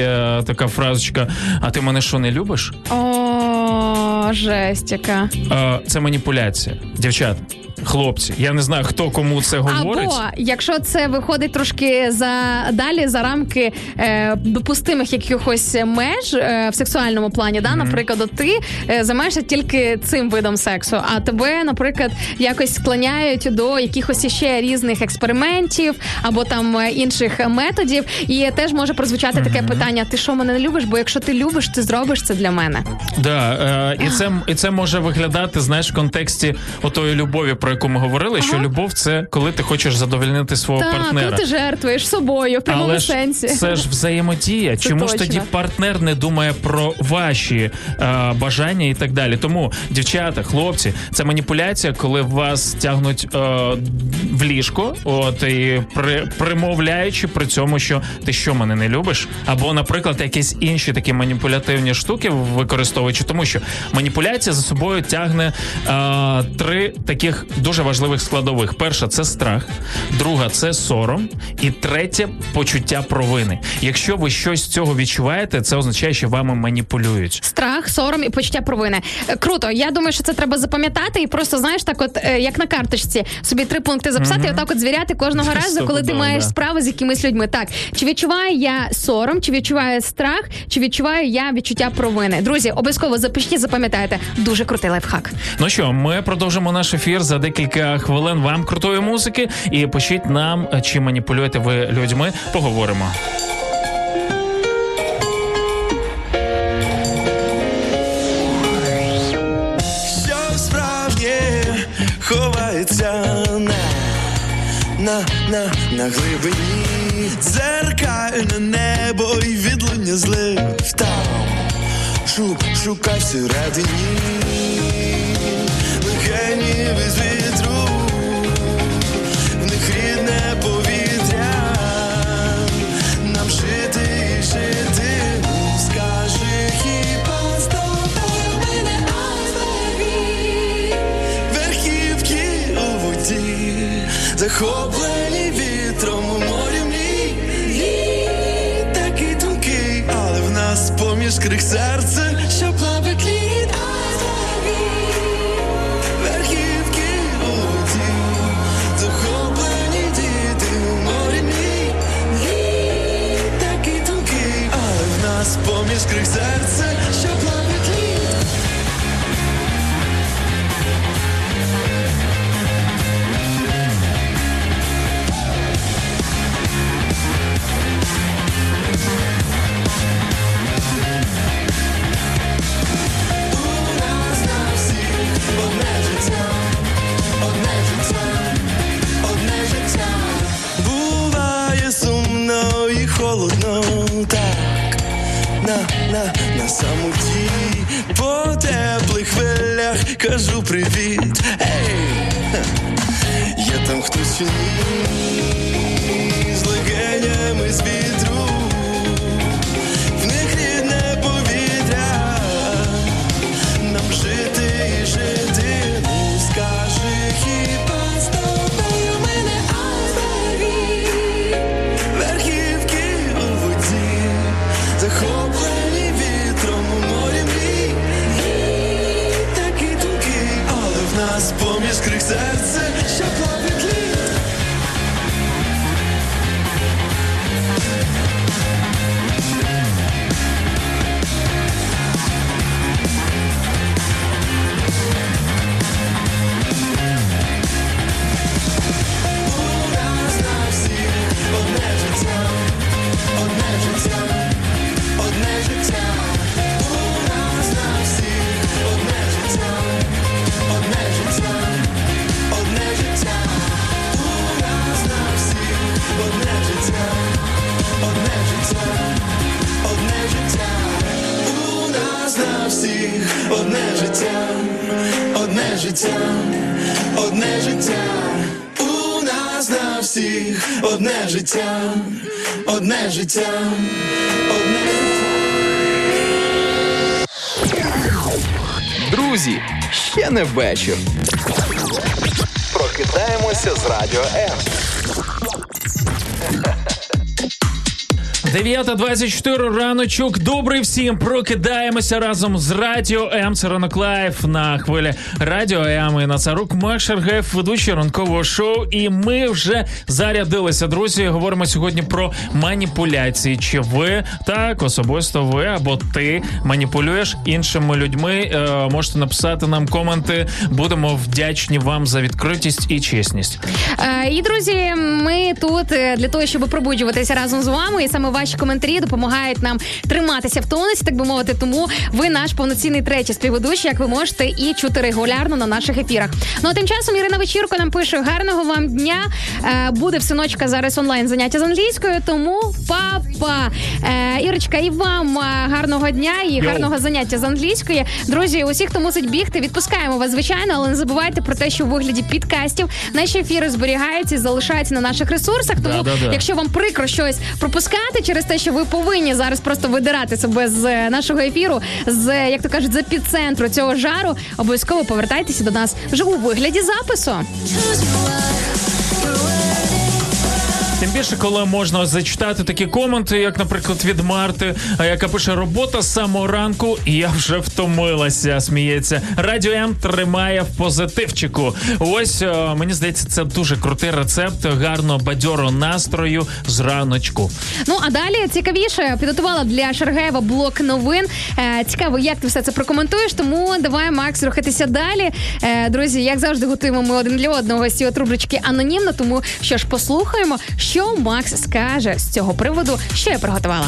S1: така фразочка: А ти мене що не любиш?
S2: О, жесть яка.
S1: Це маніпуляція. Дівчат, хлопці. Я не знаю, хто кому це говорить.
S2: Або якщо це виходить трошки за далі за рамки е, допустимих якихось меж е, в сексуальному плані, да, наприклад, от ти е, займаєшся тільки цим видом сексу, а тебе, наприклад, якось склоняють до якихось іще різних експериментів або там е, інших методів, і теж може прозвучати таке питання: ти що мене не любиш? Бо якщо ти любиш, ти зробиш це для мене.
S1: Да, е, і, це, і це може виглядати, знаєш, в контексті отої любові, про яку ми говорили, що любов це коли ти хочеш задовольнити свого
S2: Так,
S1: партнера.
S2: коли ти жертвуєш собою в прямому
S1: Але ж
S2: сенсі.
S1: це ж взаємодія.
S2: Це
S1: Чому ж тоді партнер не думає про ваші е, бажання і так далі? Тому, дівчата, хлопці, це маніпуляція, коли вас тягнуть е, в ліжко, от і при, примовляючи при цьому, що ти що мене не любиш, або, наприклад, якісь інші такі маніпулятивні штуки використовуючи, тому що маніпуляція за собою тягне е, три таких дуже важливих складових: перша це страх, друга це сором, і третє почуття провини. Якщо ви щось з цього відчуваєте, це означає, що вами маніпулюють.
S2: Страх, сором і почуття провини. Е, Круто. Я думаю, що це треба запам'ятати і просто знаєш, так, от е, як на карточці, собі три пункти записати, і отак от звіряти кожного *laughs* разу, коли ти маєш справу з якимись людьми. Так, чи відчуваю я сором, чи відчуваю страх, чи відчуваю я відчуття провини. Друзі, обов'язково запишіть, запам'ятайте. Дуже крутий лайфхак.
S1: Ну що, ми продовжимо наш ефір за декілька хвилин. Вам крутої музики, і пишіть нам, чи маніпулюєте ви людьми. Поговоримо.
S6: Що справді ховається на, на, на, глибині дзеркальне небо і відлуння злив там шу, шукай всередині в них рідне повітря, нам
S11: жити і жити, скажи хіба з верхівки у воді, захоплені вітром у морі мрій, Такий тонкий, але в нас поміж крих серце. Нас поміж кажу привіт. Ей, є там хтось чи ні, поміж одне життя, одне життя, одне життя. У нас на всіх одне життя, одне життя, одне життя.
S4: Друзі, ще не вечір.
S7: Прокидаємося з радіо М.
S1: 9.24 раночок. Добрий всім. Прокидаємося разом з Радіо М. Це ранок Live на хвилі Радіо М. Тіна Царук, Макс Шаргаєв, ведучий ранкового шоу. І ми вже зарядилися, друзі. Говоримо сьогодні про маніпуляції. Чи ви так особисто ви або ти маніпулюєш іншими людьми? Е, можете написати нам коменти. Будемо вдячні вам за відкритість і чесність.
S2: Е, І друзі, ми тут е, для того, щоб пробуджуватися разом з вами, і саме ваші коментарі допомагають нам триматися в тонусі, так би мовити. Тому ви наш повноцінний третій співведучий, як ви можете і чути регулярно на наших ефірах. Ну а тим часом Ірина Вечірко нам пише: гарного вам дня. Е, Буде в синочка зараз онлайн заняття з англійською. Тому папа Е, Ірочка, і вам е, гарного дня і гарного заняття з англійської. Друзі, усі, хто мусить бігти, відпускаємо вас, звичайно, але не забувайте про те, що в вигляді підкастів наші ефіри зберігаються і залишаються на наших ресурсах. Тому,
S1: Да-да-да.
S2: якщо вам прикро щось пропускати через те, що ви повинні зараз просто видирати себе з е, нашого ефіру, з е, як то кажуть, з епіцентру цього жару, обов'язково повертайтеся до нас вже у вигляді запису.
S1: Тим більше, коли можна зачитати такі коменти, як, наприклад, від Марти, яка пише робота з самого ранку, і я вже втомилася. Сміється. Радіо М тримає в позитивчику. Ось е, мені здається, це дуже крутий рецепт гарно бадьоро настрою з раночку.
S2: Ну а далі цікавіше підготувала для Шаргаєва блок новин. Е, цікаво, як ти все це прокоментуєш. Тому давай, Макс, рухатися далі. Е, друзі, як завжди, готуємо ми один для одного з цієї анонімно. Тому що ж послухаємо, що Макс скаже з цього приводу, що я приготувала.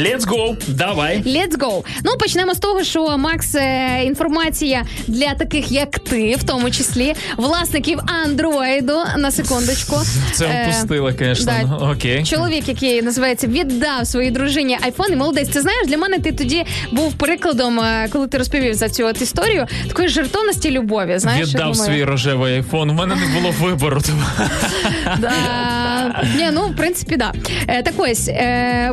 S1: Let's go, давай.
S2: Let's go. Ну почнемо з того, що Макс е, інформація для таких, як ти, в тому числі власників андроїду на секундочку.
S1: Це
S2: Е,
S1: впустила, звісно.
S2: да.
S1: Ну, Окей.
S2: Чоловік, який називається, віддав своїй дружині айфон. І молодець. Ти знаєш, для мене ти тоді був прикладом, е, коли ти розповів за цю от історію такої жертовності любові. Знаєш, я
S1: Віддав
S2: думаю.
S1: свій рожевий айфон. У мене не було вибору. тому-
S2: Да. Ні, ну в принципі, да. Е, так ось. Е,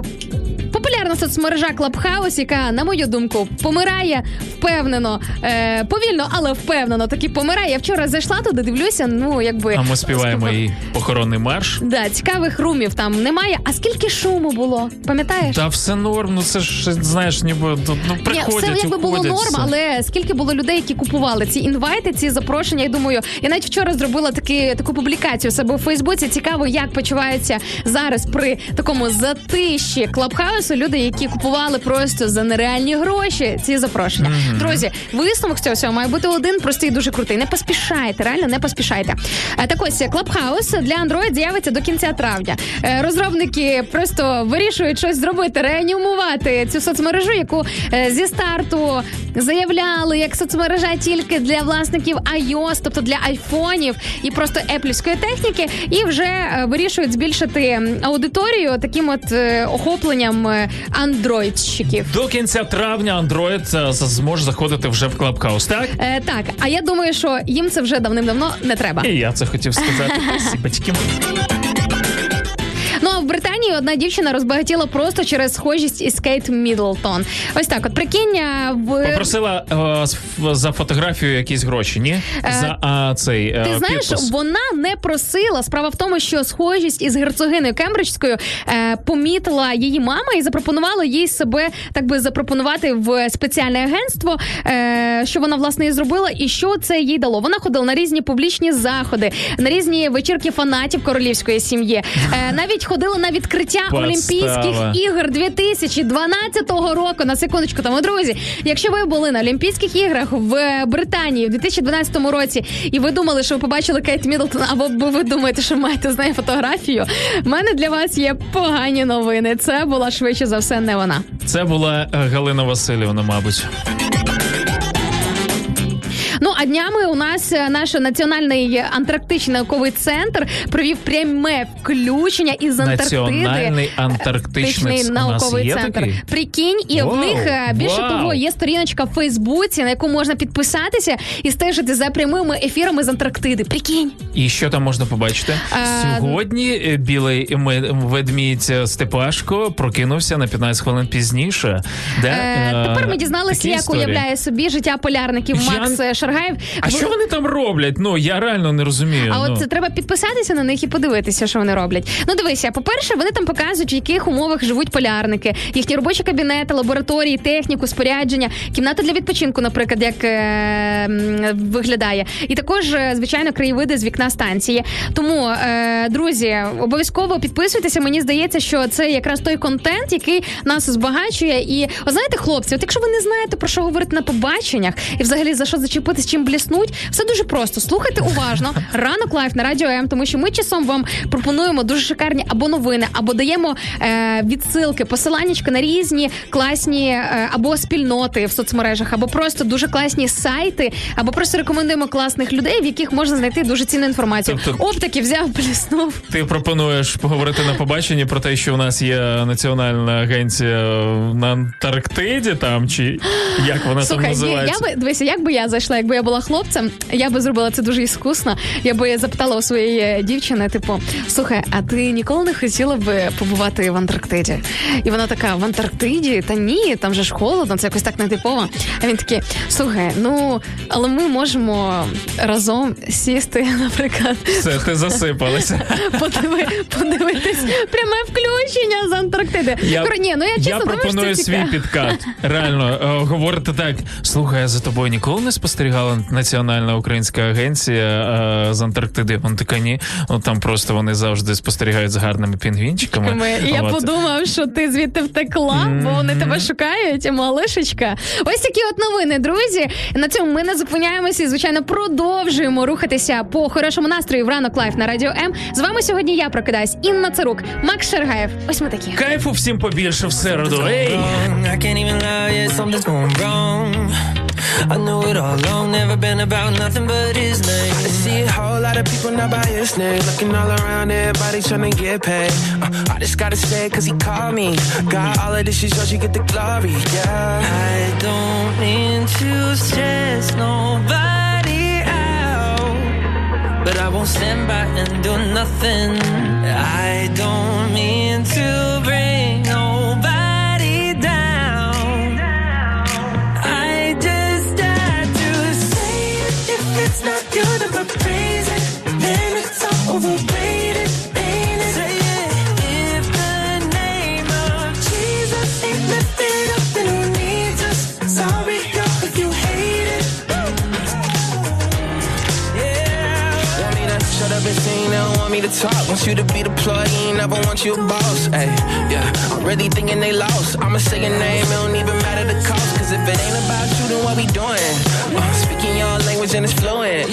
S2: Популярна Популярна соцмережа Clubhouse, яка, на мою думку, помирає впевнено, е, повільно, але впевнено таки помирає. Я вчора зайшла туди, дивлюся. Ну якби
S1: А ми співаємо і похоронний марш.
S2: Да, цікавих румів там немає. А скільки шуму було? Пам'ятаєш?
S1: Та все норм, ну це ж знаєш, ніби ну, ну,
S2: Ні,
S1: приходять,
S2: все якби було
S1: уходять,
S2: норм,
S1: все.
S2: але скільки було людей, які купували ці інвайти, ці запрошення. Я думаю, я навіть вчора зробила таки таку публікацію себе у Фейсбуці. Цікаво, як почуваються зараз при такому затиші клабхаусу люди, які купували просто за нереальні гроші ці запрошення.
S12: Мгм.
S2: Друзі, висновок цього всього має бути один простий, дуже крутий. Не поспішайте, реально не поспішайте. Е, Так ось клабхаус для Android з'явиться до кінця травня. Е, Розробники просто вирішують щось зробити, реанімувати цю соцмережу, яку е, зі старту заявляли як соцмережа тільки для власників iOS, тобто для айфонів і просто еплівської техніки, і вже вирішують збільшити аудиторію таким от охопленням андроїдщиків.
S1: До кінця травня андроїд е, зможе заходити вже в клабхаус, так?
S2: Е, так, а я думаю, що їм це вже давним-давно не треба.
S1: І я це хотів сказати. Спасибочки.
S2: Ну а в Британії одна дівчина розбагатіла просто через схожість із Кейт Мідлтон. Ось так, от прикинь, в
S1: Попросила е, за фотографію якісь гроші, ні?
S2: Е,
S1: За а, цей е,
S2: Ти знаєш,
S1: підпис.
S2: вона не просила. Справа в тому, що схожість із герцогиною Кембриджською е, помітила її мама і запропонувала їй себе так би запропонувати в спеціальне агентство, е, що вона власне і зробила, і що це їй дало. Вона ходила на різні публічні заходи, на різні вечірки фанатів королівської сім'ї. Е, навіть ходила на відкриття
S12: Подстава.
S2: Олімпійських ігор 2012 року. На секундочку, тому друзі, якщо ви були на Олімпійських іграх в Британії в 2012 році, і ви думали, що ви побачили Кейт Мідлтон, або ви думаєте, що маєте з нею фотографію. в мене для вас є погані новини. Це була швидше за все не вона.
S1: Це була е, Галина Васильівна, мабуть.
S2: А днями у нас е, наш національний антарктичний науковий центр провів пряме включення із Антарктиди.
S1: Національний антарктичний
S2: Антарктичний науковий центр.
S1: такий?
S2: Прикинь, і в них е, більше
S1: вау.
S2: того є сторіночка в Фейсбуці, на яку можна підписатися і стежити за прямими ефірами з Антарктиди. Прикинь.
S1: І що там можна побачити?
S2: Е,
S1: Сьогодні е, білий ведмідь е, Степашко прокинувся на 15 хвилин пізніше. Де,
S2: Е, тепер ми дізналися, як
S1: історії.
S2: уявляє собі життя полярників Макс е, Шаргаєв.
S1: А що вони там роблять? Ну я реально не розумію.
S2: А
S1: ну.
S2: от треба підписатися на них і подивитися, що вони роблять. Ну дивися, по-перше, вони там показують, в яких умовах живуть полярники, їхні робочі кабінети, лабораторії, техніку, спорядження, кімната для відпочинку, наприклад, як е, виглядає. І також, е, звичайно, краєвиди з вікна станції. Тому, е, друзі, обов'язково підписуйтеся. Мені здається, що це якраз той контент, який нас збагачує. І от знаєте, хлопці, от якщо ви не знаєте про що говорити на побаченнях і взагалі за що зачепитись, чим бліснуть, все дуже просто. Слухайте уважно ранок live на радіо М, тому що ми часом вам пропонуємо дуже шикарні або новини, або даємо е, відсилки, посиланнячка на різні класні е, або спільноти в соцмережах, або просто дуже класні сайти, або просто рекомендуємо класних людей, в яких можна знайти дуже цінну інформацію.
S1: Тобто-
S2: Оптики взяв, бліснув.
S1: Ти пропонуєш поговорити на побаченні про те, що у нас є національна агенція на Антарктиді, там чи як вона
S2: Слухай,
S1: там називається?
S2: я би дивися, як би я зайшла, якби я була хлопцем, я би зробила це дуже іскусно. Я би запитала у своєї дівчини, типу, слухай, а ти ніколи не хотіла би побувати в Антарктиді? І вона така: в Антарктиді? Та ні, там же ж холодно, це якось так нетипово. А він такий: слухай, ну але ми можемо разом сісти, *laughs* наприклад.
S1: Все, ти засипалася. *laughs*
S2: Подиви, подивитись пряме включення з Антарктиди.
S1: Я,
S2: Кор- ні, ну я чесно
S1: я
S2: думаю, що
S1: пропоную
S2: це
S1: свій підкат. Реально, е, говорити так: слухай, я за тобою ніколи не спостерігала Національна українська агенція е, з Антарктиди. Вона така ні. Ну там просто вони завжди спостерігають за гарними пінгвінчиками.
S2: І я
S1: От.
S2: подумав, що ти звідти втекла, бо вони тебе шукають, малишечка. Ось такі от новини, друзі. На цьому ми не зупиняємося і, звичайно, продовжуємо рухатися по хорошому настрою в ранок live на радіо М. З вами сьогодні я прокидаюсь. Інна Царук, Макс Шаргаєв. Ось ми такі.
S1: Кайфу всім побільше в середу. Ей!
S6: I knew it all along, never been about nothing but his name.
S11: I see a whole lot of people not by his name. Looking all around, everybody trying to get paid. Uh, I just gotta say, cause he called me. Got all of this, shit, yours, you get the glory, yeah.
S6: I don't mean to stress nobody out, but I won't stand by and do nothing. I don't mean to bring over.
S12: Talk. Want you to be the plug, ain't never want you a boss. Ay, yeah, I'm really thinking they lost. I'ma say your name, it don't even matter the cost. Cause if it ain't about you, then what we doing? Uh, speaking your language and it's fluent.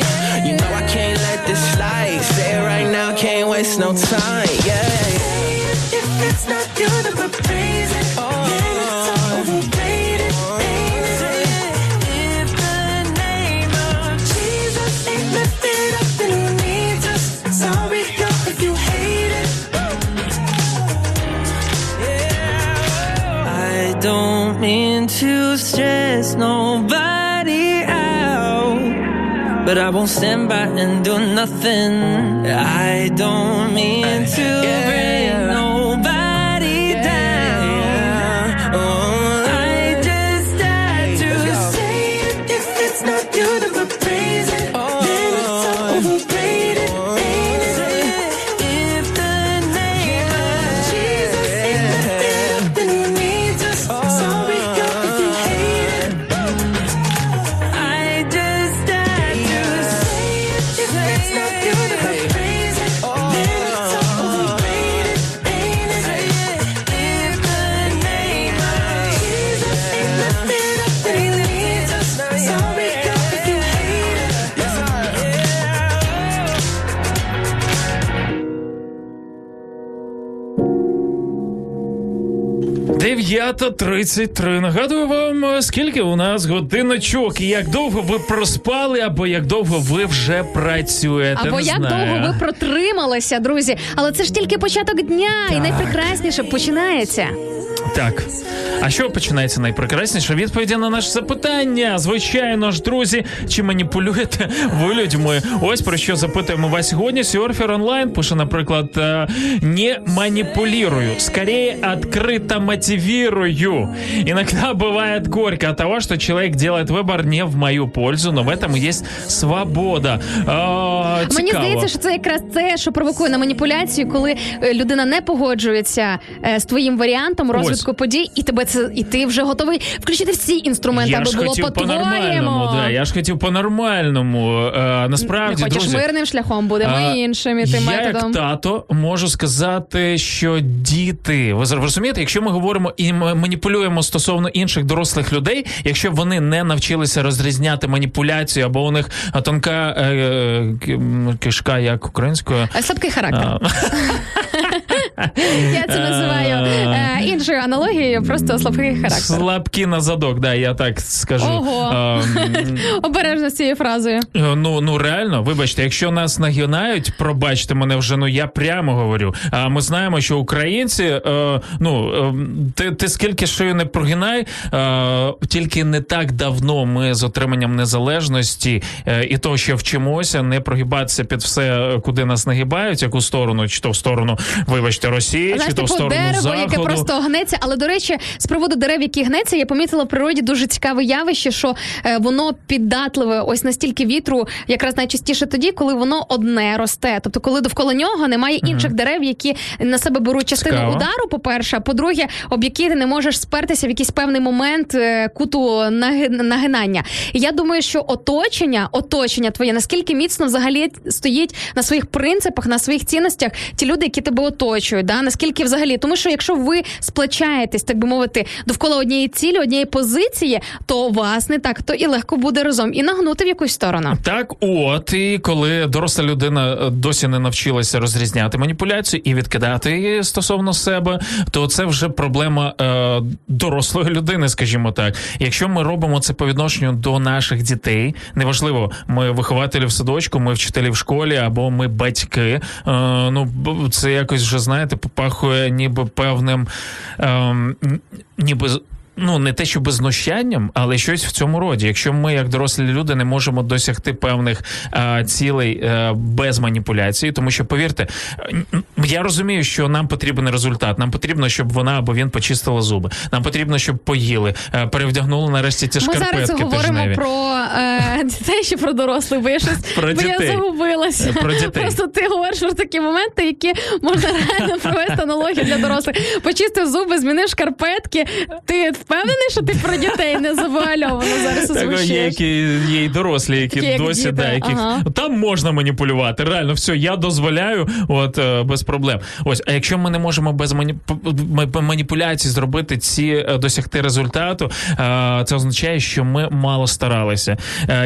S12: You know I can't let this slide. Say it right now, can't waste no time. Yeah.
S13: If it's not you, then we're praising. Then
S14: mean to stress nobody out, but I won't stand by and do nothing. I don't mean to bring nobody
S1: 13.33. Нагадую вам, е, скільки у нас годиночок, і як довго ви проспали, або як довго ви вже працюєте.
S2: Або як довго ви протрималися, друзі. Але це ж тільки початок дня, так. і найпрекрасніше починається.
S1: Так. А що починається найпрекрасніше? Відповіді на наше запитання. Звичайно ж, друзі, чи маніпулюєте ви людьми? Ось про що запитуємо вас сьогодні. Сьорфер онлайн пише, наприклад, е, не манипулирую, скорее открыто мотивирую. Иногда бывает горько от того, что человек делает выбор не в мою пользу, но в этом есть свобода. А,
S2: Мені
S1: цікаво.
S2: здається, що це якраз те, що провокує на маніпуляцію, коли е, людина не погоджується е, з твоїм варіантом розвитку подій, і тебе це і ти вже готовий включити всі інструменти,
S1: Я
S2: аби
S1: ж
S2: було
S1: хотів по-нормальному, да, я ж хотів по-нормальному. Е, насправді,
S2: Не хочеш
S1: друзі,
S2: мирним шляхом, будемо
S1: А,
S2: іншим і тим
S1: я
S2: методом.
S1: як тато можу сказати, що діти, ви розумієте, якщо ми говоримо і маніпулюємо стосовно інших дорослих людей, якщо вони не навчилися розрізняти маніпуляцію, або у них тонка е, кишка, як українською.
S2: Е, Слабкий характер. *laughs* Я це називаю е, іншою аналогією, просто слабкий характер.
S1: Слабкі на задок, да, я так скажу.
S2: Ого.
S1: Ем, *laughs*
S2: Обережно з цією фразою.
S1: Е, Ну ну реально, вибачте, якщо нас нагинають, пробачте мене вже. Ну я прямо говорю. А ми знаємо, що українці, е, ну е, ти, ти скільки шию не прогинай, е, тільки не так давно ми з отриманням незалежності е, і того, що вчимося, не прогибатися під все, куди нас нагибають, яку сторону, чи то в сторону, вибачте, Росії,
S2: Знаєш,
S1: чи то в
S2: типу
S1: сторону
S2: дерево,
S1: заходу.
S2: яке просто гнеться. Але до речі, з приводу дерев, які гнеться, я помітила в природі дуже цікаве явище, що е, воно піддатливе ось настільки вітру, якраз найчастіше тоді, коли воно одне росте. Тобто, коли довкола нього немає інших дерев, які на себе беруть частину
S1: Цікаво.
S2: удару. По перше, а по-друге, об які ти не можеш спертися в якийсь певний момент е, куту наги- нагинання. І я думаю, що оточення, оточення твоє наскільки міцно взагалі стоїть на своїх принципах, на своїх цінностях, ті люди, які тебе оточують, да наскільки взагалі, тому що якщо ви сплачаєтесь, так би мовити, довкола однієї цілі, однієї позиції, то вас не так то і легко буде разом і нагнути в якусь сторону.
S1: Так, от і коли доросла людина е, досі не навчилася розрізняти маніпуляцію і відкидати її стосовно себе, то це вже проблема е, дорослої людини, скажімо так. Якщо ми робимо це по відношенню до наших дітей, неважливо, ми вихователі в садочку, ми вчителі в школі або ми батьки. Е, ну це якось вже знаєте, попахує ніби певним, ем, ніби. Ну, не те, що без знущанням, але щось в цьому роді. Якщо ми, як дорослі люди, не можемо досягти певних а, цілей е, без маніпуляції, тому що повірте, е, я розумію, що нам потрібен результат. Нам потрібно, щоб вона або він почистила зуби. Нам потрібно, щоб поїли, е, перевдягнули нарешті ці
S2: Ми
S1: шкарпетки
S2: зараз говоримо
S1: тижневі.
S2: про е, дітей чи про дорослих, бо я щось *laughs*
S1: Про
S2: бо я загубилася.
S1: Е, про дітей.
S2: Просто ти говориш про такі моменти, які можна реально *laughs* провести аналогію для дорослих. Почистив зуби, змінив шкарпетки. Ти Впевнений, що ти про дітей не завуальовано зараз
S1: Так, є, які, є й дорослі, які
S2: Такі, як
S1: досі
S2: діти,
S1: да, яких
S2: ага.
S1: там можна маніпулювати. Реально, все, я дозволяю, от е, без проблем. Ось, а якщо ми не можемо без мані... маніпуляцій зробити ці е, досягти результату, е, це означає, що ми мало старалися.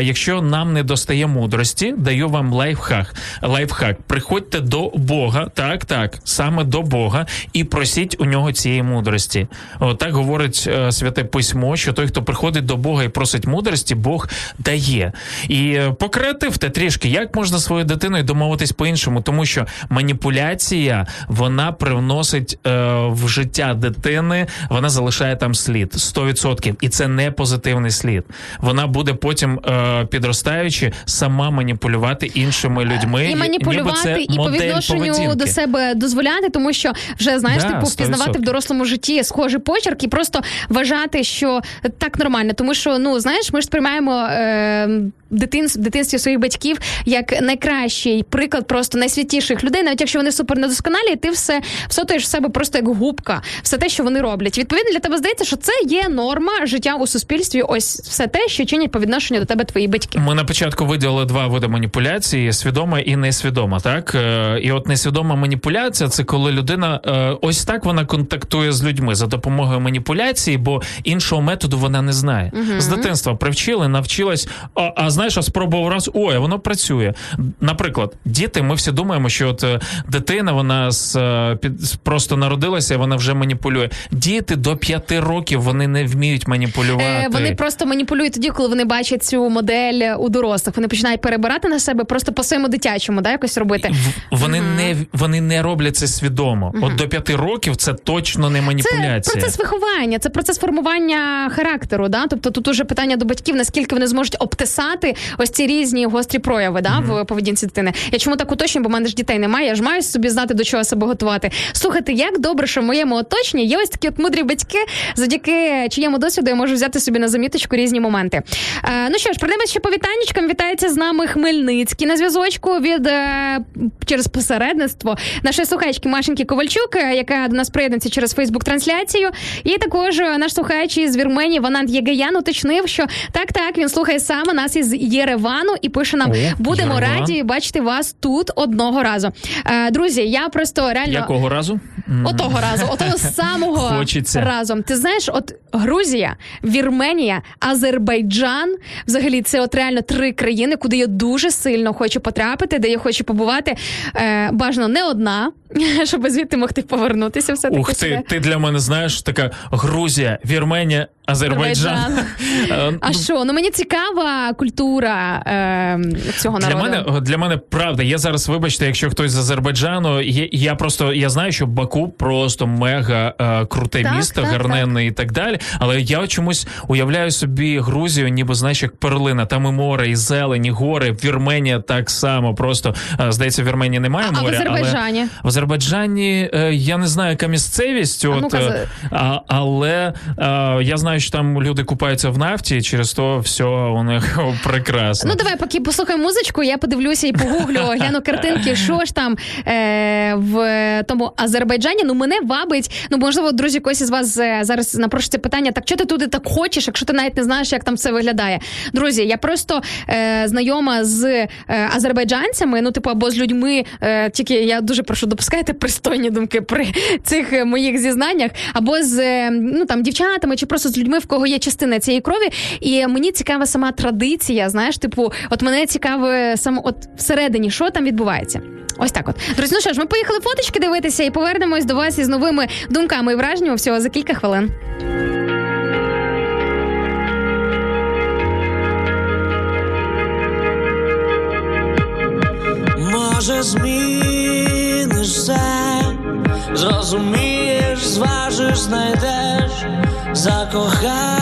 S1: Якщо нам не достає мудрості, даю вам лайфхак. Лайфхак. Приходьте до Бога, так, так, саме до Бога, і просіть у нього цієї мудрості. От так говорить святе письмо, що той, хто приходить до Бога і просить мудрості, Бог дає. І е, покреативте трішки, як можна своєю дитиною домовитись по-іншому, тому що маніпуляція вона привносить е, в життя дитини, вона залишає там слід 100%. І це не позитивний слід. Вона буде потім, е, підростаючи, сама маніпулювати іншими людьми.
S2: І
S1: ніби
S2: маніпулювати,
S1: це
S2: і по відношенню
S1: поведінки.
S2: до себе дозволяти, тому що вже знаєш,
S1: Да,
S2: типу впізнавати в дорослому житті схожий почерк і просто вважати, що так нормально. Тому що ну знаєш, ми ж сприймаємо е, дитин, в дитинстві своїх батьків як найкращий приклад просто найсвятіших людей, навіть якщо вони супер недосконалі, ти все всотуєш в себе просто як губка, все те, що вони роблять. Відповідно, для тебе здається, що це є норма життя у суспільстві. Ось все те, що чинять по відношенню до тебе твої батьки.
S1: Ми на початку виділили два види маніпуляції: свідома і несвідома. Так Е, і от несвідома маніпуляція це коли людина е, ось так вона контактує з людьми за допомогою маніпуляції, бо іншого методу вона не знає.
S15: Мгм.
S1: З дитинства привчили, навчилась. А, а знаєш, а спробував раз, ой, а воно працює. Наприклад, діти, ми всі думаємо, що от е, дитина вона з е, під просто народилася, і вона вже маніпулює. Діти до п'яти років вони не вміють маніпулювати.
S2: Е, вони просто маніпулюють тоді, коли вони бачать цю модель у дорослих. Вони починають перебирати на себе просто по своєму дитячому, да, якось робити.
S1: Вони не вони не роблять це свідомо. От до п'яти років це точно не
S2: Це
S1: маніпуляція.
S2: процес виховання, це процес формування характеру. Да? Тобто тут уже питання до батьків, наскільки вони зможуть обтесати ось ці різні гострі прояви да, в поведінці дитини. Я чому так уточнюю, бо в мене ж дітей немає. Я ж маю собі знати, до чого себе готувати. Слухайте, як добре, що в моєму оточенні є ось такі от мудрі батьки, завдяки чиєму досвіду я можу взяти собі на заміточку різні моменти. Е, ну що ж, пройдемось ще по вітаннячкам. Вітається з нами Хмельницький на зв'язочку від е, через посередництво нашої слухачки Машеньки Ковальчук, е, яка до нас приєднується через Фейсбук-трансляцію. І також е, наш слухач із Вірменії Ванант Єгаян уточнив, що так, так, він слухає саме нас із Єревану і пише нам:
S1: О,
S2: будемо
S1: Єреван.
S2: раді бачити вас тут одного разу. Е, друзі, я просто реально.
S1: Якого разу?
S2: Отого разу, отого *laughs* самого
S1: Хочеться.
S2: разом. Ти знаєш, от Грузія, Вірменія, Азербайджан. Взагалі, це от реально три країни, куди я дуже сильно хочу потрапити, де я хочу побувати. Е, бажано не одна, *laughs* щоб звідти могти повернутися. Все таки
S1: Ух ти, ти для мене знаєш така Грузія, Вірменія, Азербайджан. *laughs* Е,
S2: А що? Ну мені цікава культура е, цього
S1: Для мене для мене правда. Я зараз, вибачте, якщо хтось з Азербайджану, є, я просто я знаю, що Баку просто мега е, круте
S2: Так,
S1: місто,
S2: так,
S1: гарненне і так далі. Але я чомусь уявляю собі Грузію, ніби знаєш, як перлина. Там і море, і зелень, і гори. Вірменія так само. Просто е, здається, в Вірменії немає
S2: А- а в
S1: моря.
S2: Азербайджані?
S1: Але в Азербайджані е, я не знаю, яка місцевість,
S2: А
S1: от, е, а, але е, я знаю, що там люди купаються в нафті, і через то все у них *laughs* прекрасно.
S2: Ну давай, поки послухай музичку, я подивлюся і погуглю, *laughs* гляну картинки, що ж там е, в тому Азербайджані. Ну мене вабить. Ну можливо, друзі, когось із вас зараз напрошується питання: так чого ти туди так хочеш, якщо ти навіть не знаєш, як там все виглядає? Друзі, я просто е, знайома з е, азербайджанцями, ну типу, або з людьми. Е, тільки я дуже прошу допускайте пристойні думки при цих е, моїх зізнаннях, або з е, ну там дівчатами, чи просто з людьми, в кого є частина цієї крові. І мені цікава сама традиція. Знаєш, типу, от мене цікаве саме от всередині, що там відбувається. Ось так, от друзі, ну що ж, ми поїхали фоточки дивитися і повернемось до вас із новими думками і враженнями всього за кілька хвилин.
S15: Може, змінишся, зрозумієш, зважиш, знайдеш, закохаєшся.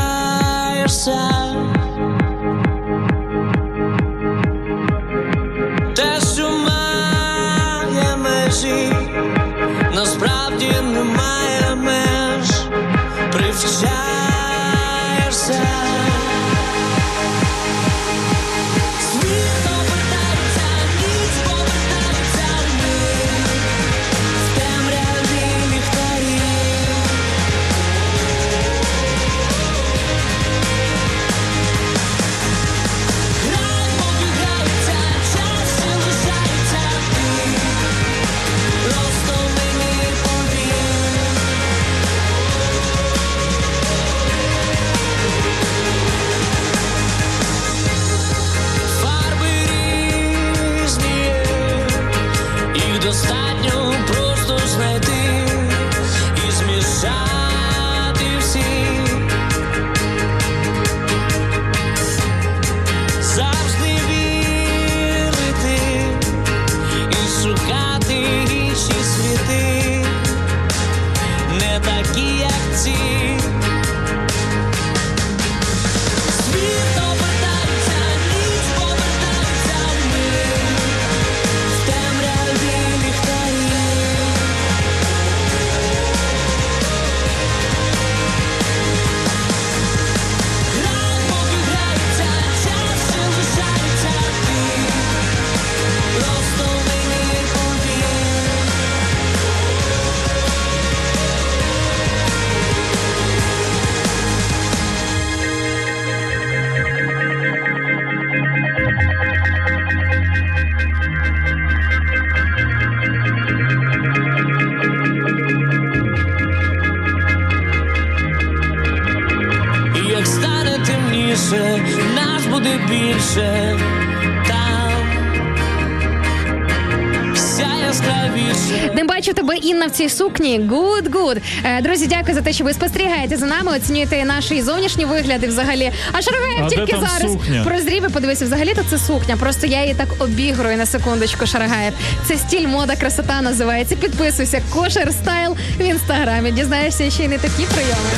S2: Сукні. Good, good. Е, Друзі, дякую за те, що ви спостерігаєте за нами, оцінюєте наші зовнішні вигляди взагалі. А Шарагаєв тільки зараз
S1: сукня?
S2: прозрів і подивився. Взагалі то це сукня. Просто я її так обігрую на секундочку. Шарагаєв. Це стіль, мода, красота називається. Підписуйся. Кошер стайл в інстаграмі. Дізнаєшся ще й не такі прийоми.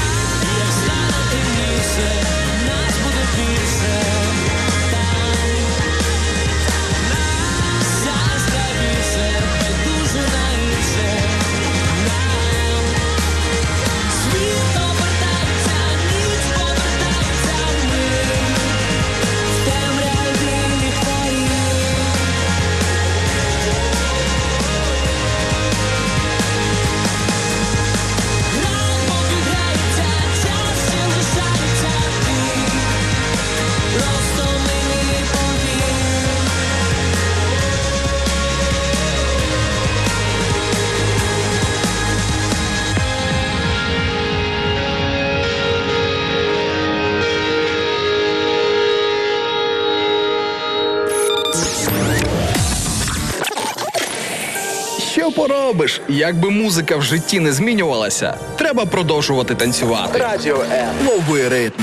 S4: Поробиш? Якби музика в житті не змінювалася, треба продовжувати танцювати.
S7: Радіо М.
S4: новий ритм.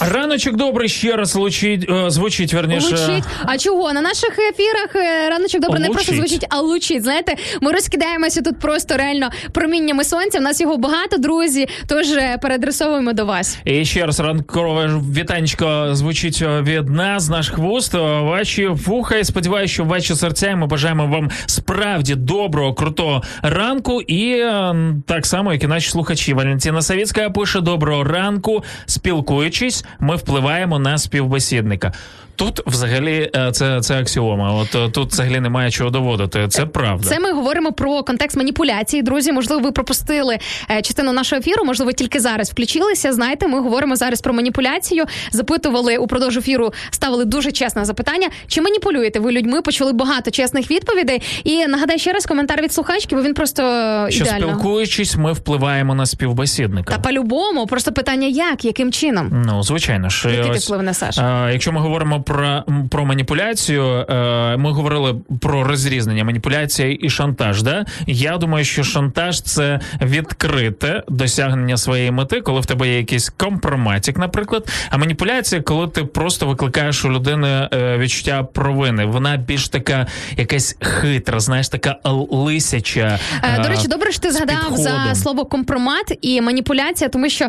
S1: Раночок добрий ще раз лучить, е, звучить верніше.
S2: Лучить. А чого? На наших ефірах е, раночок добре не просто звучить, а лучить. Знаєте, ми розкидаємося тут просто реально проміннями сонця. В нас його багато, друзі. Тож е, переадресовуємо до вас.
S1: І ще раз ранкове вітанечко звучить е, від нас, наш хвост, ваші вуха. І сподіваюся, що ваші серця. І Ми бажаємо вам справді доброго, крутого ранку. І е, так само, як і наші слухачі. Валентина Савіцька пише: доброго ранку. Спілкуючись, ми впливаємо на співбесідника. Тут взагалі е, це, це аксіома. От е, тут взагалі немає чого доводити. Це правда.
S2: Це ми говоримо про контекст маніпуляції. Друзі, можливо, ви пропустили е, частину нашого ефіру. Можливо, тільки зараз включилися. Знаєте, ми говоримо зараз про маніпуляцію. Запитували упродовж ефіру, ставили дуже чесне запитання. Чи маніпулюєте ви людьми? Почули багато чесних відповідей. І нагадаю ще раз коментар від слухачки, бо він просто
S1: що
S2: ідеально.
S1: спілкуючись, ми впливаємо на співбесідника.
S2: Та по-любому, просто питання як, яким чином?
S1: Ну, звичайно ж.
S2: Який ти вплив несеш?
S1: е, якщо ми говоримо про, про маніпуляцію, е, ми говорили про розрізнення маніпуляція і шантаж. Да? Я думаю, що шантаж це відкрите досягнення своєї мети, коли в тебе є якийсь компроматик, наприклад. А маніпуляція, коли ти просто викликаєш у людини е, відчуття провини. Вона більш така якась хитра, знаєш, така лисяча.
S2: Е, До речі, добре, що ти згадав за слово компромат і маніпуляція, тому що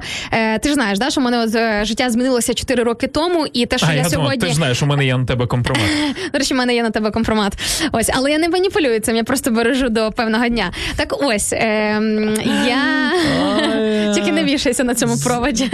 S2: ти ж знаєш, да, що в мене от, життя змінилося 4 роки тому, і те, що
S1: А
S2: я,
S1: я думав,
S2: сьогодні
S1: ти ж знаєш, у мене є на тебе компромат.
S2: До речі, в мене є на тебе компромат. Ось, але я не маніпулюю цим, я просто бережу до певного дня. Так ось, ем, я тільки не вішайся на цьому проводі.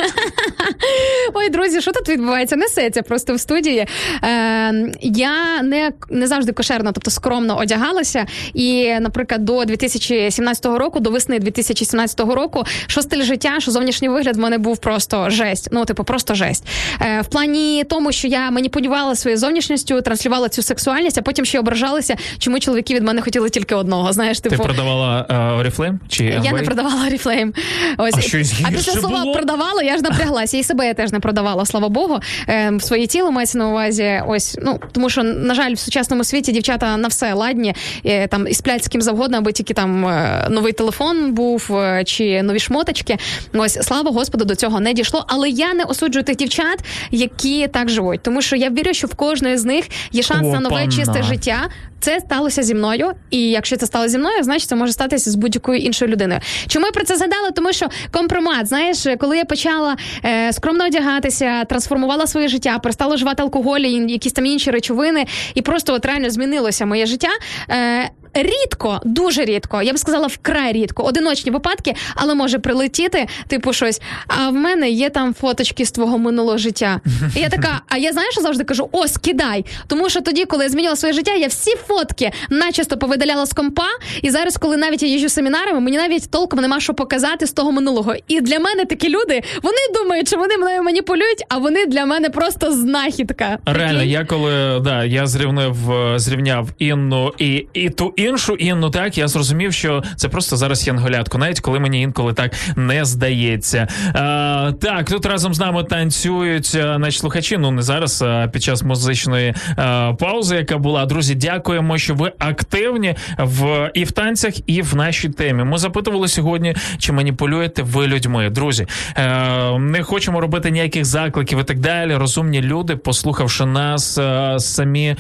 S2: *laughs* Ой, друзі, що тут відбувається? Несеться просто в студії. Ем, я не, не завжди кошерно, тобто скромно одягалася. І, наприклад, до 2017 року, до весни 2017 року, що стиль життя, що зовнішній вигляд в мене був просто жесть. Ну, типу, просто жесть. Е, в плані тому, що я маніпулювала своєю зовнішністю, транслювала цю сексуальність, а потім ще ображалася, чому чоловіки від мене хотіли тільки одного. Знаєш,
S1: Ти
S2: типу.
S1: продавала е, Oriflame? Чи
S2: Я не продавала Oriflame. Ось.
S1: А щось
S2: а після слова
S1: було?
S2: продавала, я ж напряглася. І себе я теж не продавала, слава Богу. Е, своє тіло мається на увазі. Ось ну тому, що на жаль, в сучасному світі дівчата на все ладні, е, там і сплять з ким завгодно, аби тільки там е, новий телефон був е, чи нові шмоточки. Ось слава Господу, до цього не дійшло. Але я не осуджую тих дівчат, які так живуть, тому що я вірю, що в кожної з них є шанс на нове чисте життя. Це сталося зі мною, і якщо це стало зі мною, значить це може статися з будь-якою іншою людиною. Чому я про це згадала? Тому що компромат, знаєш, коли я почала е, скромно одягатися, трансформувала своє життя, перестала вживати алкоголь і якісь там інші речовини, і просто от реально змінилося моє життя. Е, Рідко, дуже рідко, я б сказала, вкрай рідко, одиночні випадки, але може прилетіти, типу, щось. А в мене є там фоточки з твого минулого життя. І я така, а я знаєш, завжди кажу: о, скидай. Тому що тоді, коли я змінила своє життя, я всі фотки начисто повидаляла з компа. І зараз, коли навіть я їжджу семінарами, мені навіть толком нема що показати з того минулого. І для мене такі люди вони думають, що вони мною маніпулюють, а вони для мене просто знахідка.
S1: Реально, я коли да, я зрівнив е, зрівняв Інну і, і ту іншу Інну, так я зрозумів, що це просто зараз янголятко, навіть коли мені інколи так не здається. А, так, тут разом з нами танцюють е, наші слухачі. Ну не зараз, а під час музичної е, паузи, яка була. Друзі, дякуємо, що ви активні в і в танцях, і в нашій темі. Ми запитували сьогодні, чи маніпулюєте ви людьми. Друзі, е, не хочемо робити ніяких закликів і так далі. Розумні люди, послухавши нас, е, самі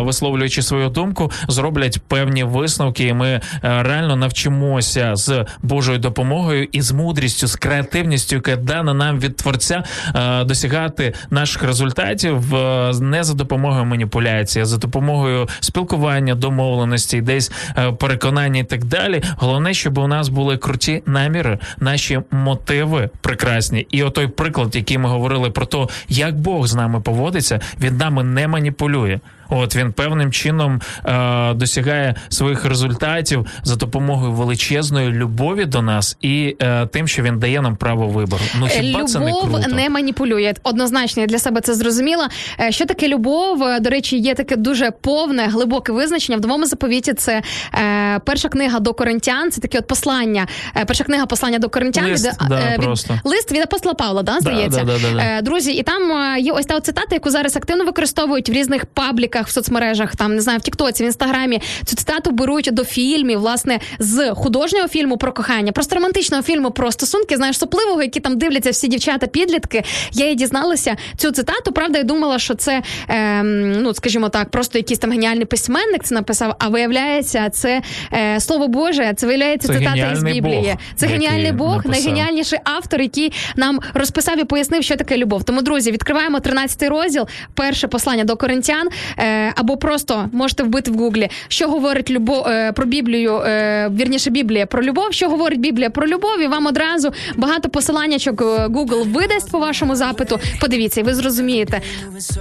S1: висловлюючи свою думку, зроблять певні висновки, і ми е, реально навчимося з Божою допомогою і з мудрістю, з креативністю, яка дана нам від творця, е, досягати наших результатів не за допомогою маніпуляції, а за допомогою спілкування, домовленості, десь е, переконання і так далі. Головне, щоб у нас були круті наміри, наші мотиви прекрасні. І отой приклад, який ми говорили про те, як Бог з нами поводиться, він нами не маніпулює. От він певним чином е, досягає своїх результатів за допомогою величезної любові до нас і е, тим, що він дає нам право вибору. Ну хіба це не круто?
S2: не маніпулює. Однозначно, я для себе це зрозуміла. Е, Що таке любов? Е, До речі, є таке дуже повне, глибоке визначення. В новому заповіті це е, перша книга до коринтян. Це таке от послання. Е, перша книга послання до коринтян
S1: Лист,
S2: від,
S1: да,
S2: е, від
S1: просто.
S2: лист від апостола Павла, да, здається.
S1: да, да, да, да.
S2: Е, Друзі, і там е, є ось та цитата, яку зараз активно використовують в різних пабліках в соцмережах, там не знаю, в Тіктоці, в інстаграмі. Цю цитату беруть до фільмів, власне, з художнього фільму про кохання, просто романтичного фільму про стосунки, знаєш, сопливого, які там дивляться всі дівчата, підлітки. Я її дізналася цю цитату. Правда, я думала, що це ем, ну, скажімо так, просто якийсь там геніальний письменник це написав. А виявляється, це е, слово Боже, це виявляється
S1: Це
S2: цитата із Біблії.
S1: Бог,
S2: це геніальний Бог,
S1: написав.
S2: найгеніальніший автор, який нам розписав і пояснив, що таке любов. Тому, друзі, відкриваємо 13 розділ, перше послання до коринтян, е, або просто можете вбити в гуглі, що говорить любов е, про Біблію, е, вірніше Біблія про любов, що говорить Біблія про любов, і вам одразу багато посиланнячок е, Google видасть по вашому запиту. Подивіться, і ви зрозумієте.